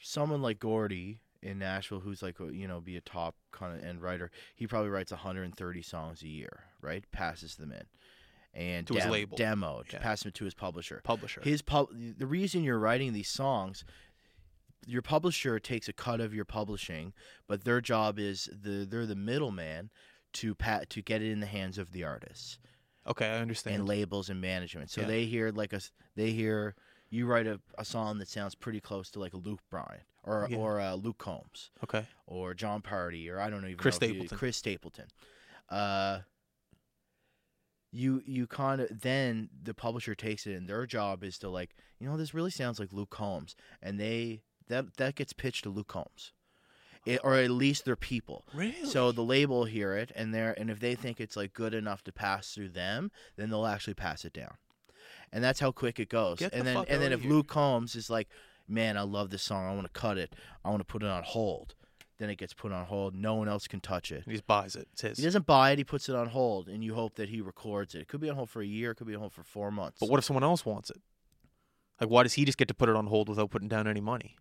someone like Gordie in Nashville, who's like you know be a top kind of end writer, he probably writes 130 songs a year, right? Passes them in and To his label. demoed, Yeah. pass them to his publisher. Publisher. His pub, the reason you're writing these songs, your publisher takes a cut of your publishing, but their job is the they're the middleman to pat to get it in the hands of the artists okay, I understand. and labels and management. So Yeah. they hear like a they hear you write a, a song that sounds pretty close to like a Luke Bryan or Yeah. or uh, Luke Combs okay. or Jon Pardi or I don't even Chris know if you- Stapleton. Chris Stapleton. Uh, you you kind of then the publisher takes it and their job is to like you know this really sounds like Luke Combs and they that that gets pitched to Luke Combs. It, or at least their people. Really? So the label will hear it, and they and if they think it's like good enough to pass through them, then they'll actually pass it down, and that's how quick it goes. Get and the then fuck and then outta if here. Luke Combs is like, man, I love this song, I want to cut it, I want to put it on hold, then it gets put on hold. No one else can touch it. he just buys it. It's his. He doesn't buy it; he puts it on hold, and you hope that he records it. It could be on hold for a year, it could be on hold for four months. But what if someone else wants it? Like, why does he just get to put it on hold without putting down any money?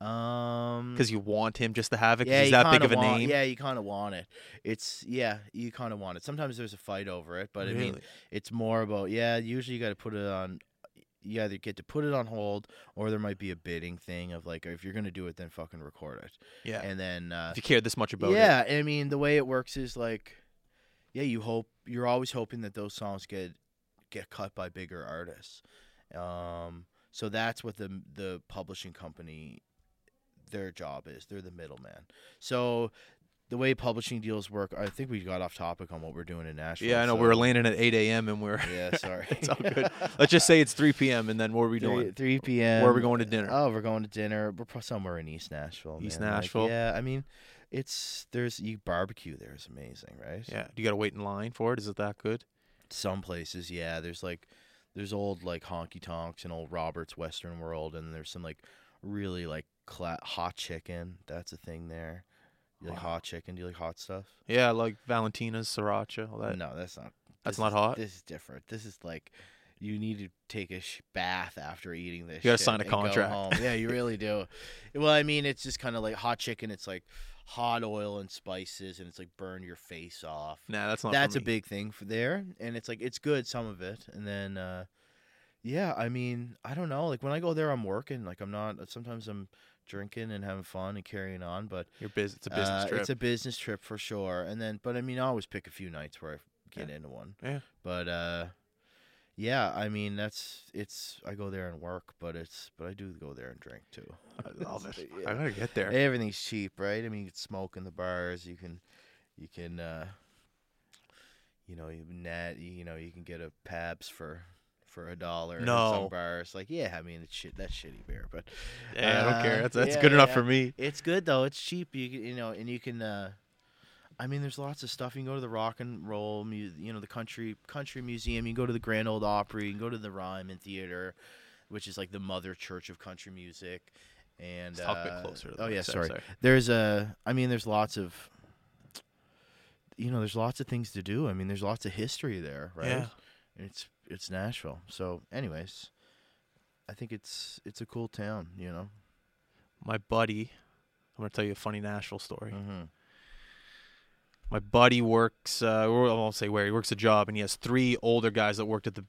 Um, Because you want him just to have it. yeah, he's that big kinda a want, name. Yeah, you kind of want it. It's yeah, you kind of want it. Sometimes there's a fight over it, but I mean, it's more about yeah. Usually, you got to put it on. You either get to put it on hold, or there might be a bidding thing of like, if you're gonna do it, then fucking record it. yeah. And then uh, if you care this much about it. yeah, I mean, the way it works is like, yeah, you hope you're always hoping that those songs get get cut by bigger artists. Um, so that's what the the publishing company their job is. They're the middleman. So the way publishing deals work, I think we got off topic on what we're doing in Nashville. Yeah, I know. so- we're landing at 8 a.m. and we're. Yeah, [laughs] sorry. it's all good. Let's just say it's 3 p.m. and then what are we Three, doing? 3 p.m. Where are we going to dinner? Oh, we're going to dinner. We're somewhere in East Nashville. East man. Like, Nashville. yeah, I mean, it's there's you barbecue there is amazing, right? Yeah. Do you got to wait in line for it? Is it that good? Some places, yeah. There's like there's old like honky tonks and old Roberts Western World, and there's some like really like cla- hot chicken. That's a thing there. You like Wow. hot chicken? Do you like hot stuff? Yeah, like Valentina's, sriracha, all that. no, that's not. That's not is- hot? This is different. This is like you need to take a sh- bath after eating this. You gotta sign a contract. Yeah, you really do. [laughs] well, I mean, it's just kind of like hot chicken. It's like hot oil and spices, and it's like burn your face off. Nah, that's not. That's a big thing for there, and it's like it's good some of it, and then uh, yeah, I mean, I don't know. Like when I go there, I'm working. Like I'm not. Sometimes I'm drinking and having fun and carrying on, but You're. It's a business uh, trip. It's a business trip for sure. And then, but I mean, I always pick a few nights where I get into one. Yeah. But uh, yeah, I mean, that's it's. I go there and work, but it's. But I do go there and drink too. I love it. [laughs] Yeah. I gotta get there. Everything's cheap, right? I mean, you can smoke in the bars. You can, you can, uh, you know, you net. You know, you can get a Pabst for for a dollar. No. at some bars. Like, yeah, I mean, it's shit. That's shitty beer, but Yeah, I don't care. Uh, That's, that's yeah, good enough yeah. for me. it's good though. It's cheap. You can- you know, and you can. uh I mean, there's lots of stuff. You can go to the Rock and Roll, mu- you know, the country country museum. You can go to the Grand Ole Opry. You can go to the Ryman Theater, which is like the mother church of country music. And Let's talk a bit uh, closer. To oh yeah, Sorry, sorry. There's a. I mean, there's lots of. You know, there's lots of things to do. I mean, there's lots of history there, right? Yeah. It's it's Nashville. So, anyways, I think it's it's a cool town. You know. My buddy, I'm gonna tell you a funny Nashville story. Mm-hmm. My buddy works. Uh, I won't say where he works a job, and he has three older guys that worked at the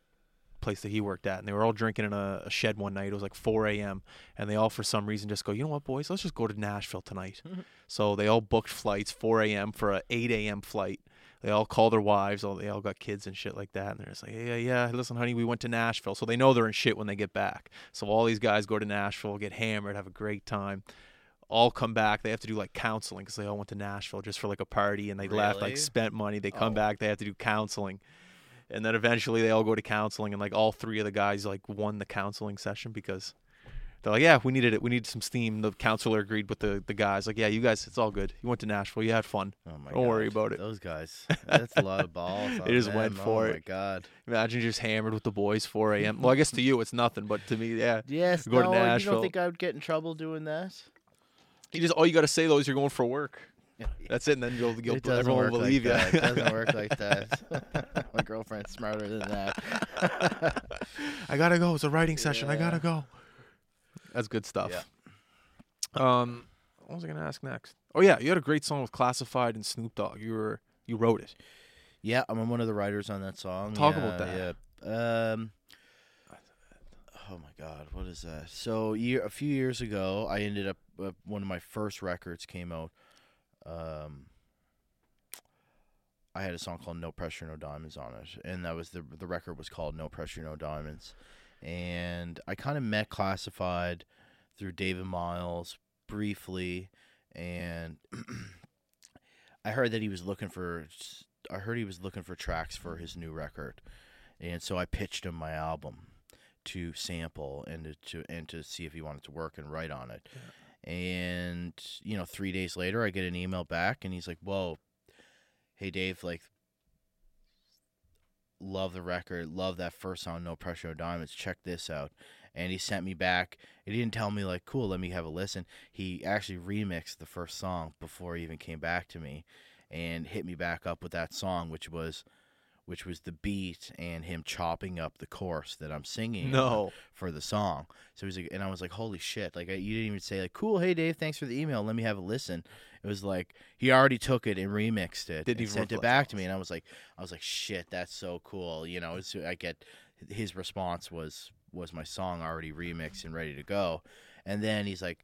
place that he worked at, and they were all drinking in a, a shed one night. It was like 4 a.m. and they all, for some reason, just go, you know what, boys, let's just go to Nashville tonight. [laughs] so they all booked flights 4 a.m. for a 8 a.m. flight. They all call their wives. All they all got kids and shit like that, and they're just like, yeah, yeah. Listen, honey, we went to Nashville, so they know they're in shit when they get back. So all these guys go to Nashville, get hammered, have a great time. All come back. They have to do like counseling because they all went to Nashville just for like a party, and they left like spent money. They come Oh. back. They have to do counseling, and then eventually they all go to counseling, and like all three of the guys like won the counseling session because they're like, yeah, we needed it. We needed some steam. The counselor agreed with the the guys. Like, yeah, you guys, it's all good. You went to Nashville. You had fun. Oh my Don't worry about it. Those guys. [laughs] That's a lot of balls. They just went them. for oh it. my god. Imagine you just hammered with the boys 4 a.m. [laughs] Well, I guess to you it's nothing, but to me, yeah. Yes. Go to no, you don't think I would get in trouble doing that? You just all you got to say though is you're going for work. That's it, and then you'll, you'll everyone will believe like you. that. It doesn't [laughs] work like that. my girlfriend's smarter than that. I gotta go. It's a writing session. I gotta go. That's good stuff. Um, what was I gonna ask next? Oh yeah, you had a great song with Classified and Snoop Dogg. You were you wrote it. yeah, I'm one of the writers on that song. Talk yeah, about that. Yeah. Um. Oh my God, what is that? So year a few years ago, I ended up uh, one of my first records came out. Um. I had a song called "No Pressure, No Diamonds" on it, and that was the the record was called "No Pressure, No Diamonds," and I kind of met Classified through David Miles briefly, and [clears throat] I heard that he was looking for. I heard he was looking for tracks for his new record, and so I pitched him my album to sample and to, to and to see if he wanted to work and write on it. And you know, three days later, I get an email back, and he's like, "Whoa, hey Dave, like." Love the record, love that first song, No Pressure, No Diamonds. Check this out. And he sent me back. He didn't tell me, like, cool, let me have a listen. He actually remixed the first song before he even came back to me and hit me back up with that song, which was which was the beat and him chopping up the chorus that I'm singing No, for the song. So he's like, and I was like, holy shit! Like I, you didn't even say like, cool, hey Dave, thanks for the email. Let me have a listen. It was like he already took it and remixed it Didn't and even sent it back to me, and I was like, I was like, shit, that's so cool. You know, it's, I get his response was was my song already remixed and ready to go, and then he's like,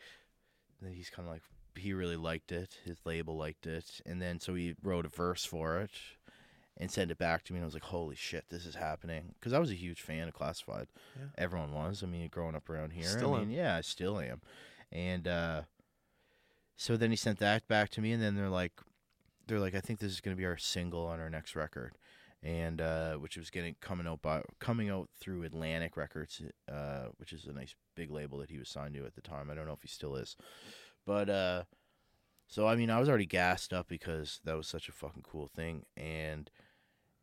then he's kind of like he really liked it. His label liked it, and then so he wrote a verse for it and sent it back to me. And I was like, "Holy shit, this is happening!" Because I was a huge fan of Classified. Yeah. Everyone was. I mean, growing up around here. Still I mean, am. yeah, I still am. And uh, so then he sent that back to me, and then they're like, they're like, I think this is going to be our single on our next record, and uh, which was getting coming out by coming out through Atlantic Records, uh, which is a nice big label that he was signed to at the time. I don't know if he still is, but uh, so I mean, I was already gassed up because that was such a fucking cool thing, and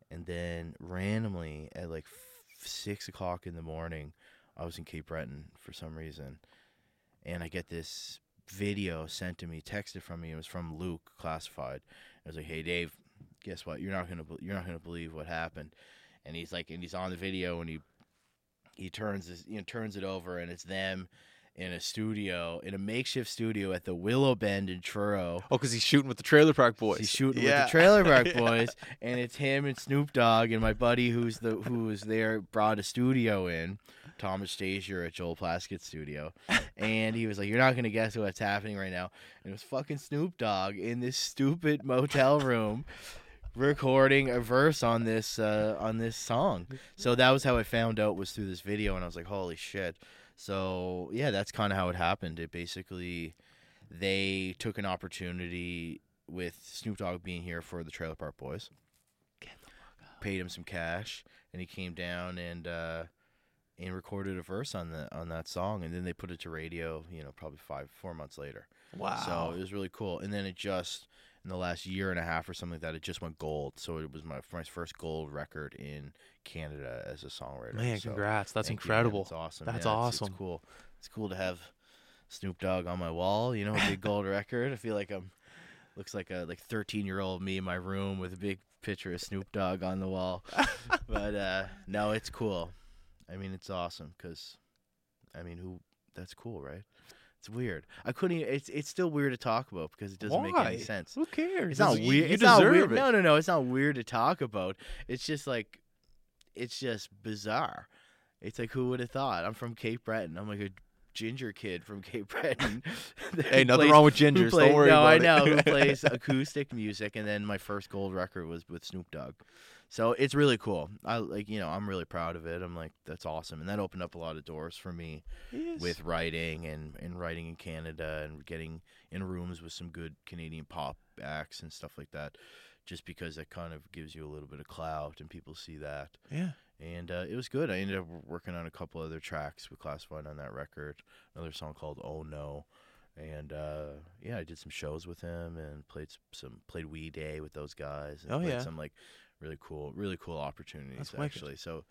and then randomly at like f- six o'clock in the morning, I was in Cape Breton for some reason, and I get this video sent to me, texted from me. It was from Luke, classified. I was like, "Hey, Dave, guess what? You're not gonna you're not gonna believe what happened." And he's like, and he's on the video, and he he turns this, you know, turns it over, and it's them in a studio, in a makeshift studio at the Willow Bend in Truro. oh, because he's shooting with the Trailer Park Boys. He's shooting Yeah. with the Trailer [laughs] Park Yeah. Boys, and it's him and Snoop Dogg and my buddy who's the who was there brought a studio in, Thomas Stajcer at Joel Plaskett's studio, [laughs] and he was like, "You're not gonna guess what's happening right now," and it was fucking Snoop Dogg in this stupid motel room. recording a verse on this uh, on this song. So that was how i found out was through this video and i was like holy shit. So yeah that's kind of how it happened. It basically they took an opportunity with Snoop Dogg being here for the Trailer Park Boys. Paid him some cash, and he came down and uh, and recorded a verse on the on that song, and then they put it to radio. You know, probably five four months later. Wow. So it was really cool. And then it just in the last year and a half or something like that, it just went gold. So it was my my first gold record in Canada as a songwriter. Man, So congrats. That's thank you, man. incredible. It's awesome. That's Yeah, it's- awesome. It's, cool. It's cool to have Snoop Dogg on my wall. You know, a big gold [laughs] record. I feel like I'm looks like a like 13 year old me in my room with a big picture of Snoop Dogg on the wall. [laughs] but uh no, it's cool. I mean, it's awesome because, I mean, who? That's cool, right? It's weird. I couldn't. Even, it's it's still weird to talk about because it doesn't make any sense. Who cares? It's not weird. You it's not deserve weird. it. No, no, no. It's not weird to talk about. It's just like, it's just bizarre. It's like who would have thought? I'm from Cape Breton. I'm like a ginger kid from Cape [laughs] Breton. [laughs] Hey, nothing plays- wrong with gingers. play- Don't worry no, I know who [laughs] plays acoustic music, and then my first gold record was with Snoop Dogg. So it's really cool. I like, you know, I'm really proud of it. I'm like, that's awesome, and that opened up a lot of doors for me Yes. with writing and, and writing in Canada and getting in rooms with some good Canadian pop acts and stuff like that. Just because that kind of gives you a little bit of clout and people see that. yeah. And uh, it was good. I ended up working on a couple other tracks with Classified on that record. Another song called "Oh No," and uh, yeah, I did some shows with him and played some played Wee Day with those guys. And Oh, yeah. some like really cool, really cool opportunities That's wicked. actually. So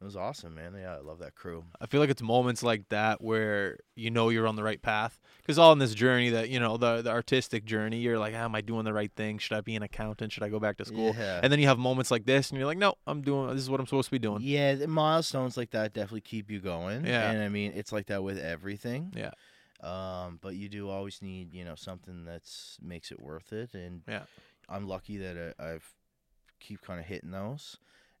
it was awesome, man. Yeah, I love that crew. I feel like it's moments like that where you know you're on the right path. Because all in this journey that, you know, the, the artistic journey, you're like, ah, am I doing the right thing? Should I be an accountant? Should I go back to school? Yeah. And then you have moments like this and you're like, no, I'm doing, this is what I'm supposed to be doing. Yeah, the milestones like that definitely keep you going. Yeah. and I mean it's like that with everything. Yeah. Um, but you do always need you know something that's makes it worth it, and Yeah. I'm lucky that I, I've keep kind of hitting those,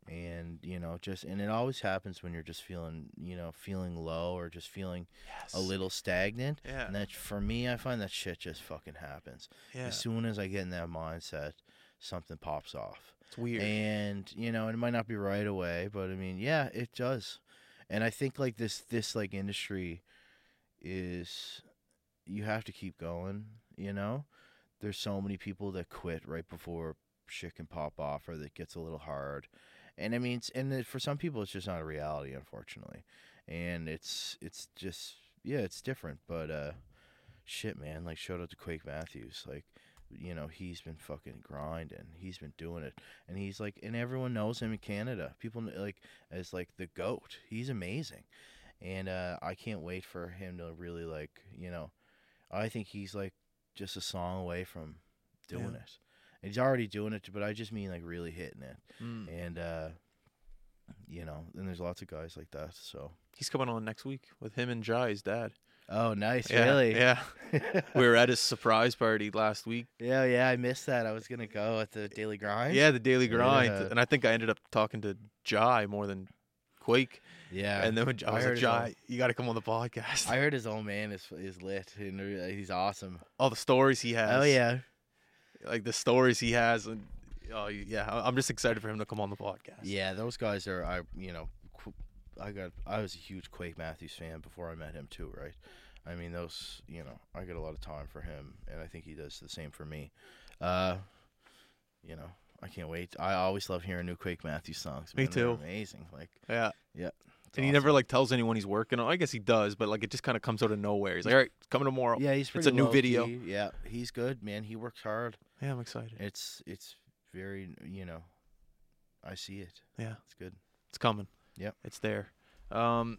and you know just and it always happens when you're just feeling you know feeling low or just feeling Yes. a little stagnant. Yeah. And that for me, I find that shit just fucking happens. Yeah. As soon as I get in that mindset, something pops off. It's weird. And you know, it might not be right away, but I mean, yeah, it does. And I think like this this like industry is you have to keep going, you know? There's so many people that quit right before shit can pop off or that gets a little hard. And I mean, it's, and it, for some people it's just not a reality unfortunately. And it's it's just yeah, it's different, but uh shit, man, like shout out to Quake Matthews. Like you know, he's been fucking grinding. He's been doing it, and he's like, and everyone knows him in Canada. People like as like the goat. He's amazing, and uh, I can't wait for him to really like, you know, I think he's like just a song away from doing Yeah. it. And he's already doing it, but I just mean like really hitting it, Mm. and uh, you know, and there's lots of guys like that. So, He's coming on next week with him and Jai's dad. oh, nice, Yeah, really, Yeah. [laughs] we were at his surprise party last week. yeah, yeah. I missed that. I was gonna go at the Daily Grind. Yeah, the Daily Grind. Yeah. And I think I ended up talking to Jai more than Quake. yeah. and then when I I was like, Jai, you got to come on the podcast. I heard his old man is is lit and uh, he's awesome. All the stories he has. Oh yeah, Like the stories he has. And oh, yeah. I'm just excited for him to come on the podcast. yeah. Those guys are I you know I got I was a huge Quake Matthews fan before I met him too, right? I mean those you know I get a lot of time for him and I think he does the same for me. Uh, you know I can't wait. I always love hearing new Quake Matthews songs. Me man. They're too. Amazing. Like Yeah. it's And he never like tells anyone he's working on. I guess he does, but like it just kind of comes out of nowhere. He's like, all right, coming tomorrow. Yeah, he's It's a new video. key. Yeah, he's good, man. He works hard. Yeah, I'm excited. It's it's very you know I see it. Yeah. It's good. It's coming. Yep. It's there. Um,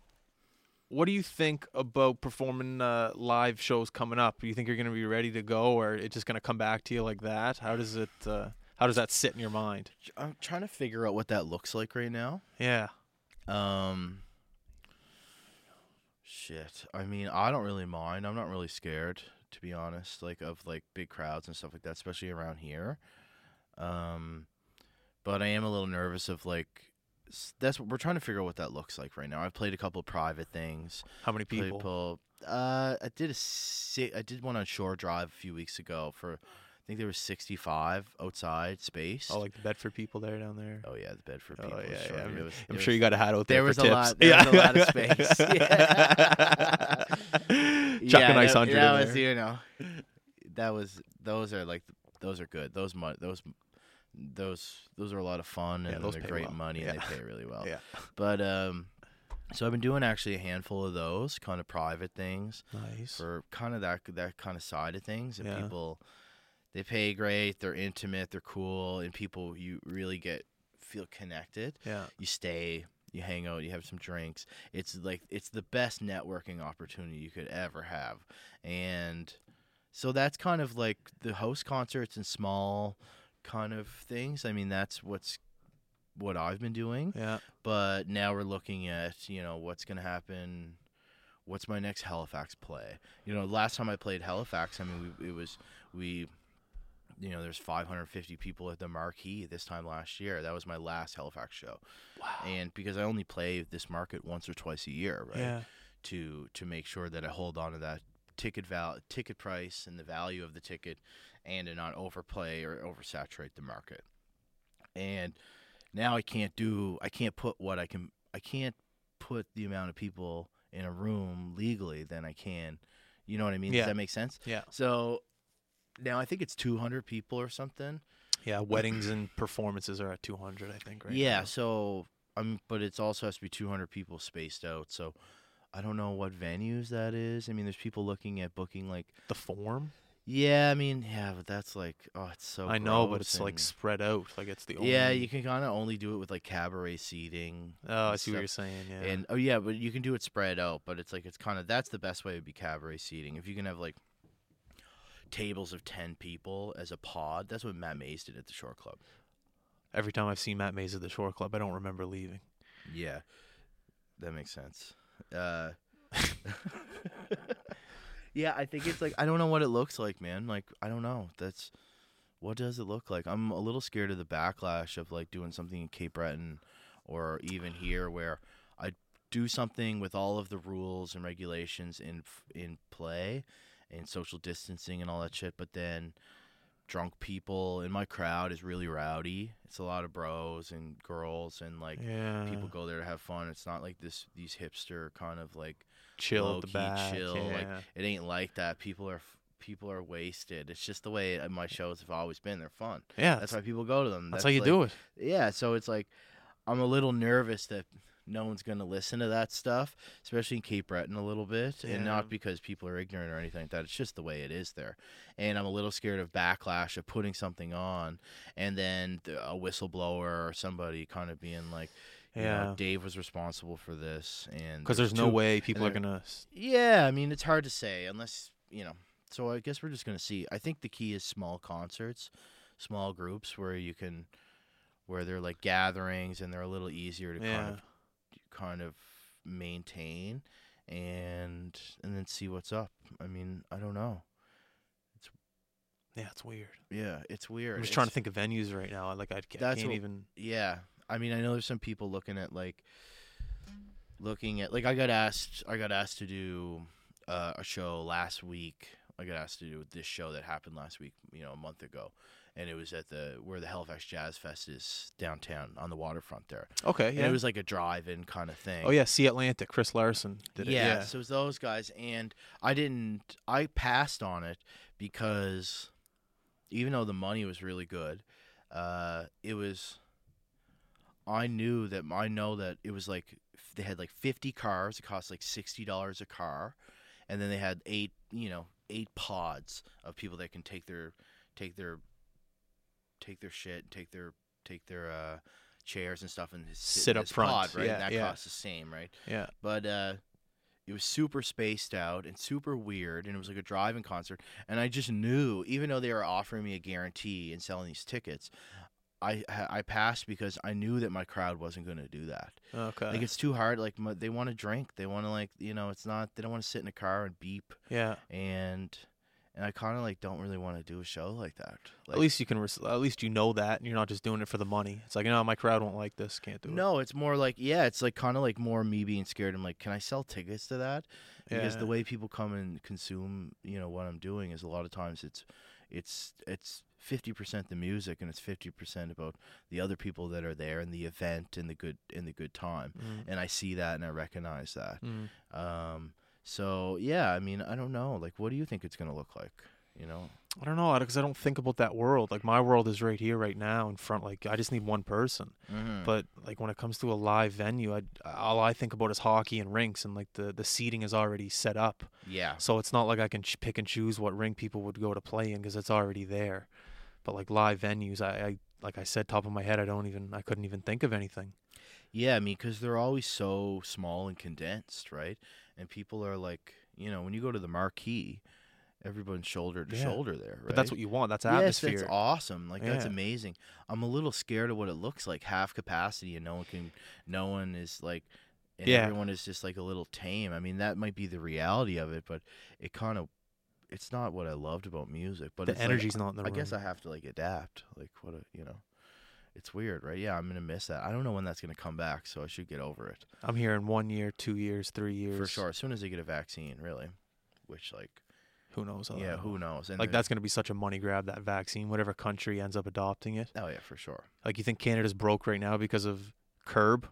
what do you think about performing uh, live shows coming up? Do you think you're going to be ready to go, or it's just going to come back to you like that? How does it? Uh, how does that sit in your mind? I'm trying to figure out what that looks like right now. Yeah. Um shit. I mean, I don't really mind. I'm not really scared to be honest, like of like big crowds and stuff like that, especially around here. Um but I am a little nervous of like that's what we're trying to figure out what that looks like right now. I've played a couple private things. How many Played people? Uh, I did a si- I did one on Shore Drive a few weeks ago for think there was 65 outside space. Oh, like the Bedford people there down there. Oh yeah, the Bedford Oh, people. yeah, sure. yeah, I mean, was, I'm sure you got a hat out there there. was a lot- tips. there was a Yeah. lot of [laughs] space. [laughs] Yeah. [laughs] Chuck yeah, a nice that, hundred that in was you know, that was those are like those are good. Those those those those are a lot of fun Yeah, and those they're great well. money Yeah. and they pay really well. Yeah. But um, So I've been doing actually a handful of those kind of private things Nice. for kind of that that kind of side of things. And Yeah. people, they pay great, they're intimate, they're cool, and people you really get feel connected. yeah. You stay, you hang out, you have some drinks. It's like it's the best networking opportunity you could ever have, and so that's kind of like the host concerts and small kind of things. I mean, that's what's what I've been doing Yeah. but now we're looking at you know what's going to happen what's my next halifax play you know last time i played halifax i mean we, it was we you know there's 550 people at the marquee this time last year that was my last halifax show Wow. and because i only play this market once or twice a year right Yeah. to to make sure that i hold on to that ticket val ticket price and the value of the ticket and to not overplay or oversaturate the market and now I can't do I can't put what I can I can't put the amount of people in a room legally than I can. You know what I mean? Yeah. Does that make sense? Yeah. So now I think it's 200 people or something. Yeah. Weddings and performances are at 200, I think, right? yeah. now. So I'm, but it's also has to be 200 people spaced out. So I don't know what venues that is. I mean, there's people looking at booking like. The form. Yeah, I mean, yeah, but that's like, oh, it's so. I know, but it's like spread out. Like it's the only. Yeah, you can kind of only do it with like cabaret seating. Oh, I and see what you're saying. Yeah. And oh yeah, but you can do it spread out. But it's like it's kind of that's the best way to be cabaret seating. If you can have like tables of ten people as a pod, that's what Matt Mays did at the Shore Club. Every time I've seen Matt Mays at the Shore Club, I don't remember leaving. Yeah, that makes sense. Uh, [laughs] yeah, I think it's like I don't know what it looks like, man. Like I don't know. That's what does it look like? I'm a little scared of the backlash of like doing something in Cape Breton or even here where I do something with all of the rules and regulations in in play and social distancing and all that shit, but then drunk people in my crowd is really rowdy. It's a lot of bros and girls and like yeah. people go there to have fun. It's not like this these hipster kind of like chill at the back. chill, Yeah. like, it ain't like that. People are people are wasted. It's just the way uh, my shows have always been. They're fun. yeah. That's why people go to them. That's, how you like- do it. Yeah, so it's like I'm a little nervous that no one's gonna listen to that stuff, especially in Cape Breton a little bit, and not because people are ignorant or anything like that. It's just the way it is there, and I'm a little scared of backlash of putting something on, and then the, a whistleblower or somebody kind of being like, you know, Yeah. Dave was responsible for this, and Because there's no two- way people are gonna. yeah, I mean it's hard to say unless you know. So I guess we're just gonna see. I think the key is small concerts, small groups where you can, where they're like gatherings and they're a little easier to Yeah. kind of, kind of maintain, and and then see what's up. I mean I don't know. It's yeah, it's weird. Yeah, it's weird. I'm just It's- trying to think of venues right now. Like I, ca- I That's can't what- even. Yeah, I mean, I know there's some people looking at like, looking at like I got asked, I got asked to do uh, a show last week. I got asked to do this show that happened last week, you know, a month ago, and it was at the where the Halifax Jazz Fest is downtown on the waterfront there, Okay. yeah. and it was like a drive-in kind of thing. oh yeah, Sea Atlantic. Chris Larson did it. yeah, Yeah. so it was those guys, and I didn't. I passed on it because even though the money was really good, uh, it was. I knew that I know that it was like they had like fifty cars. It cost like sixty dollars a car, and then they had eight, you know, eight pods of people that can take their take their take their shit, and take their take their uh, chairs and stuff, and sit, Sit up front. pod, right? Yeah, and that yeah. costs the same, right? yeah. but uh it was super spaced out and super weird and it was like a driving concert and i just knew even though they were offering me a guarantee and selling these tickets i i passed because i knew that my crowd wasn't going to do that Okay. like it's too hard like my, they want to drink they want to like you know it's not they don't want to sit in a car and beep yeah. and and i kind of like don't really want to do a show like that like, at least you can. Res- at least you know that, and you're not just doing it for the money. It's like, no, my crowd won't like this. Can't do it. no it's more like yeah it's like kind of like more me being scared i'm like can i sell tickets to that because Yeah. the way people come and consume you know what i'm doing is a lot of times it's it's it's 50% the music and it's 50% about the other people that are there and the event and the good and the good time Mm. and i see that and i recognize that Mm. um so yeah i mean i don't know like what do you think it's going to look like you know I don't know because I don't think about that world. Like my world is right here, right now, in front. Like I just need one person. Mm-hmm. But like when it comes to a live venue, I all I think about is hockey and rinks, and like the the seating is already set up. yeah, So it's not like I can ch- pick and choose what rink people would go to play in because it's already there. But like live venues, I, I like I said, top of my head, I don't even I couldn't even think of anything. Yeah. I mean, because they're always so small and condensed, right? And people are like, you know, when you go to the marquee, everyone's shoulder to Yeah. shoulder there, right? But that's what you want. That's Yes, atmosphere. that's awesome. Like that's amazing. I'm a little scared of what it looks like, half capacity, and no one can, no one is like, and Yeah. everyone is just like a little tame. I mean, that might be the reality of it, but it kind of, it's not what I loved about music. But the it's like, energy's not in the I room. guess I have to like adapt. Like what a, you know, it's weird, right? Yeah, I'm gonna miss that. I don't know when that's gonna come back, so I should get over it I'm here in one year, two years, three years. for sure. As soon as they get a vaccine, really, which like, Who knows? yeah, who knows? And Like that's gonna be such a money grab. That vaccine, whatever country ends up adopting it. Oh yeah, for sure. Like you think Canada's broke right now because of curb?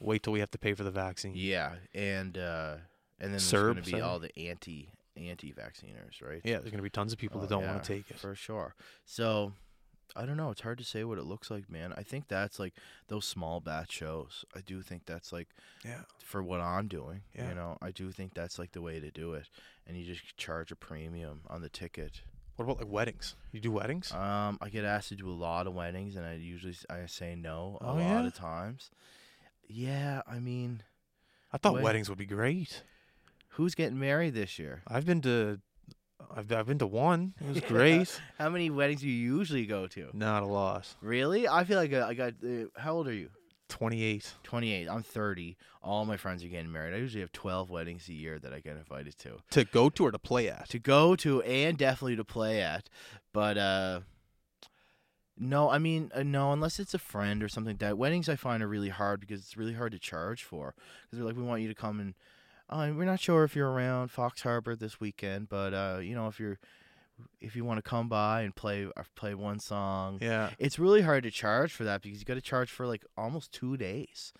Wait till we have to pay for the vaccine. Yeah, and uh, and then there's going to be all the anti anti vacciners, right? Yeah, there's gonna be tons of people Oh, that don't yeah, want to take it. for sure. So I don't know. It's hard to say what it looks like, man. I think that's like those small batch shows. I do think that's like Yeah. for what I'm doing. Yeah. You know, I do think that's like the way to do it, and you just charge a premium on the ticket. What about like weddings? You do weddings? Um, I get asked to do a lot of weddings, and I usually I say no a Oh, lot yeah? of times. Yeah, I mean, I thought wed- weddings would be great. who's getting married this year? I've been to, I've I've been to one. It was [laughs] great. How many weddings do you usually go to? Not a loss. Really? I feel like I I got. Uh, how old are you? Twenty eight. 28. I'm 30. All my friends are getting married. I usually have 12 weddings a year that I get invited to. To go to or to play at? To go to and definitely to play at. But uh no, I mean uh, no unless it's a friend or something like that. Weddings I find are really hard because it's really hard to charge for. Cuz they're like we want you to come and uh, we're not sure if you're around Fox Harbor this weekend, but uh you know if you're if you want to come by and play uh, play one song Yeah. it's really hard to charge for that because you got to charge for like almost two days.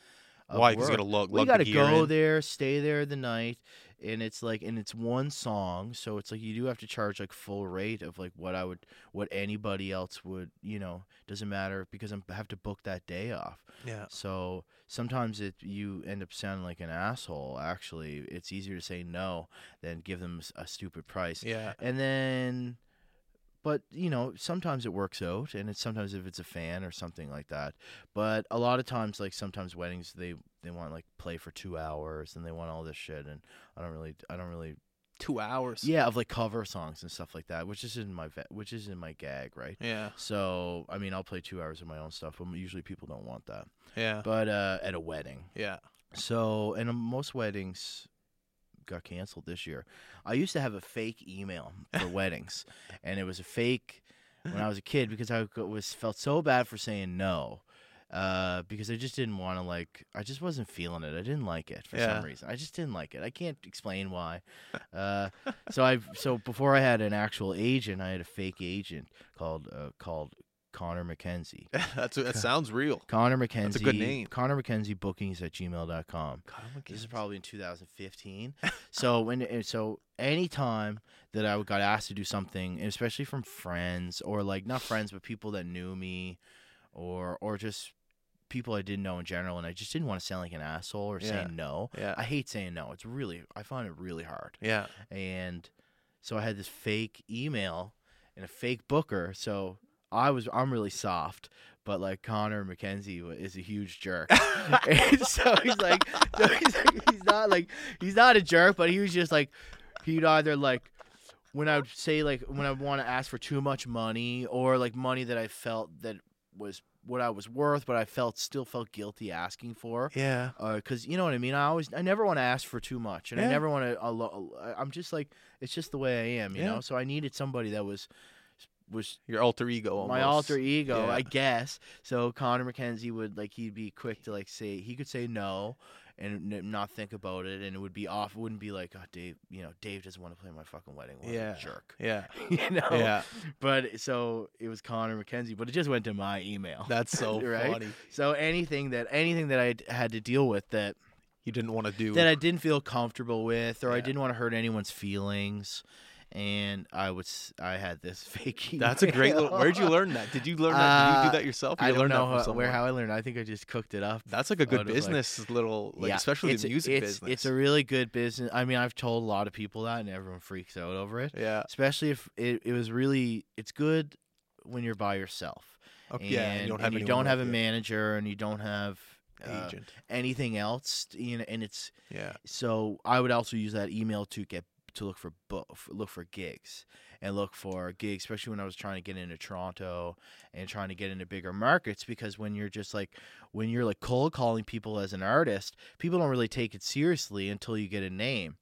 Why? Because you gotta lug. we lug got the to gear go in. there, stay there the night, and it's like, and it's one song, so it's like you do have to charge like full rate of like what I would, what anybody else would, you know, doesn't matter because I'm, I have to book that day off. Yeah. So sometimes it you end up sounding like an asshole. Actually, it's easier to say no than give them a stupid price. Yeah. And then, but you know, sometimes it works out, and it's sometimes if it's a fan or something like that. But a lot of times, like sometimes weddings, they they want like play for two hours, and they want all this shit, and I don't really, I don't really, Two hours. yeah, of like cover songs and stuff like that, which is in my which is in my gag, right? Yeah. So I mean, I'll play two hours of my own stuff, but usually people don't want that. Yeah. But uh, at a wedding, Yeah. so, and most weddings got canceled this year. I used to have a fake email for [laughs] weddings, and it was a fake when I was a kid because I was felt so bad for saying no. Uh, because I just didn't want to like, I just wasn't feeling it. I didn't like it for Yeah. some reason. I just didn't like it. I can't explain why. Uh, so I, so before I had an actual agent, I had a fake agent called uh, called Connor McKenzie. [laughs] That's that sounds real. Connor McKenzie. That's a good name. Connor McKenzie bookings at gmail.com. This is probably in 2015. [laughs] so when and so anytime that I got asked to do something, especially from friends or like not friends but people that knew me, or or just people I didn't know in general, and I just didn't want to sound like an asshole or Yeah. saying no. Yeah. I hate saying no. It's really I find it really hard. Yeah. And so I had this fake email and a fake booker. So I was I'm really soft, but like Connor McKenzie is a huge jerk. [laughs] [laughs] and so he's like, [laughs] so he's, like, he's not like he's not a jerk, but he was just like he'd either like when I would say like when I want to ask for too much money or like money that I felt that was what I was worth, but I felt still felt guilty asking for Yeah. Uh, because you know what I mean. I always, I never want to ask for too much, and I never want to. I'm just like, it's just the way I am, you Yeah. know. So I needed somebody that was was Your alter ego. my alter ego, Yeah. I guess. So Connor McKenzie would like he'd be quick to like say he could say no and n- not think about it, and it would be off. It wouldn't be like, oh Dave, you know, Dave doesn't want to play my fucking wedding. What Yeah. jerk. Yeah. [laughs] you know. Yeah. But so it was Connor McKenzie, but it just went to my email. That's so [laughs] Right? funny. So anything that anything that I had to deal with that You didn't want to do. that I didn't feel comfortable with, or I didn't want to hurt anyone's feelings, and I was I had this [laughs] fake email. That's a great little. Where'd you learn that? Did you learn that? Did you Uh, do that yourself? I you don't learned know how, where how I learned. I think I just cooked it up. That's like a good of, like- business little, like Yeah, especially the music it's, business. It's a really good business. I mean, I've told a lot of people that, and everyone freaks out over it. yeah. Especially if it, it was really. It's good when you're by yourself. Okay. And, yeah. and you don't have, you don't have a manager, and you don't have uh, agent. anything else. You know, and it's Yeah. so I would also use that email to get to look for look for gigs, and look for gigs, especially when I was trying to get into Toronto and trying to get into bigger markets. Because when you're just like when you're like cold calling people as an artist, people don't really take it seriously until you get a name.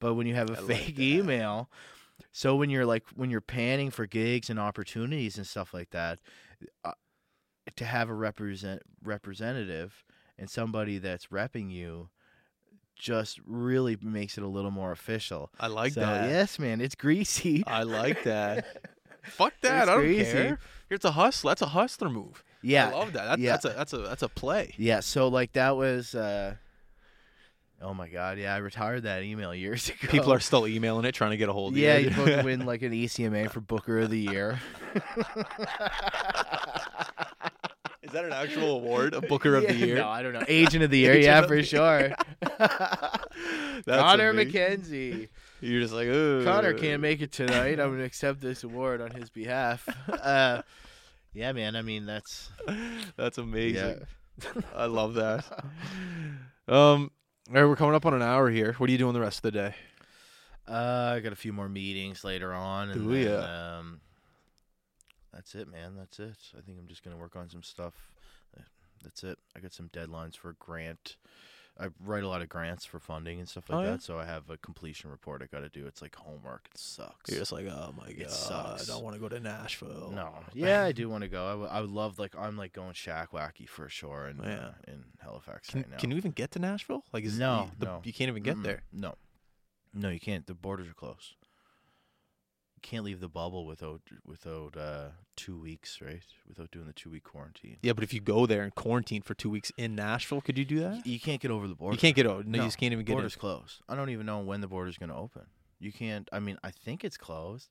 But when you have a I fake [laughs] that. email, so when you're like when you're panning for gigs and opportunities and stuff like that, uh, to have a represent representative and somebody that's repping you just really makes it a little more official. I like so, that. Yes, man, it's greasy. [laughs] I like that. [laughs] Fuck that. It's I don't crazy. care. It's a hustle. That's a hustler move. yeah, I love that. that yeah. That's a that's a that's a play. yeah. So like that was. uh Oh my god, yeah, I retired that email [laughs] years ago. People are still emailing it, trying to get a hold of yeah, you. you both win like an ECMA for Booker of the Year. Is that an actual award? A Booker of the Year? No, I don't know. Agent of the [laughs] Year, Agent yeah, for sure. [laughs] [laughs] That's Connor. McKenzie. You're just like, Ugh. Connor can't make it tonight. I'm gonna accept this award on his behalf. Uh, yeah, man. I mean, that's That's amazing. yeah. I love that. Um, all right, we're coming up on an hour here. What are you doing the rest of the day? Uh, I got a few more meetings later on, and Ooh, then, yeah. um, that's it, man. That's it. I think I'm just gonna work on some stuff. Uh, That's it. I got some deadlines for a grant. I write a lot of grants for funding and stuff like Oh, yeah? that, so I have a completion report I got to do. It's like homework. It sucks. You're just like, oh my god, sucks. I don't want to go to Nashville. No, [laughs] yeah, I do want to go. I, w- I would love like I'm like going shack wacky for sure in Yeah. uh, in Halifax Can, right now. can you even get to Nashville? Like, is No, you, the, no. you can't even get Mm-mm. there. No, no, you can't. The borders are closed. Can't leave the bubble without without uh, two weeks, right? Without doing the two week quarantine. Yeah, but if you go there and quarantine for two weeks in Nashville, could you do that? You can't get over the border. You can't get out. No, No, you just can't even get in. Borders closed. I don't even know when the border's going to open. You can't. I mean, I think it's closed.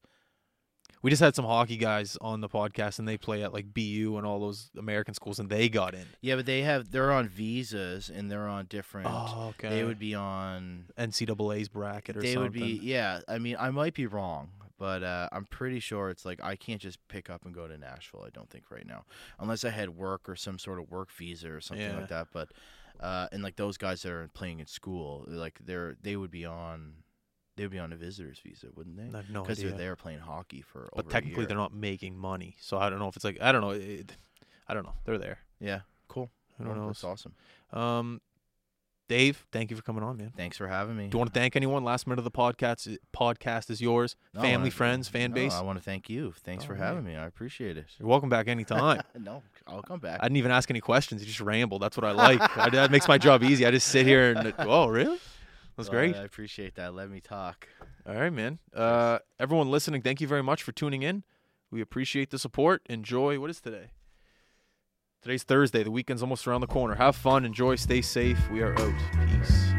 We just had some hockey guys on the podcast, and they play at like BU and all those American schools, and they got in. Yeah, but they have. They're on visas and they're on different. Oh, okay. They would be on NCAA's bracket or they something. would be yeah i mean i might be wrong but uh, i'm pretty sure it's like i can't just pick up and go to nashville i don't think right now unless i had work or some sort of work visa or something Yeah. like that but uh, and like those guys that are playing in school like they're they would be on they would be on a visitor's visa wouldn't they I have no because they're there playing hockey for but technically, they're not making money, so I don't know if it's like I don't know. It, I don't know. They're there. yeah cool Who knows? that's awesome Um, Dave, thank you for coming on, man. thanks for having me Do you want to thank anyone? Last minute of the podcast. Podcast is yours. No, Family, friends, fan no, base. i want to thank you thanks for All right. having me i appreciate it You're welcome back anytime. [laughs] no i'll come back I didn't even ask any questions. You just rambled. That's what I like. I, that makes my job easy. I just sit here and [laughs] oh, really? That's Well, great. i appreciate that let me talk All right, man. Uh, everyone listening, thank you very much for tuning in. We appreciate the support. Enjoy. What is today? Today's Thursday. The weekend's almost around the corner. Have fun. Enjoy. Stay safe. We are out. Peace.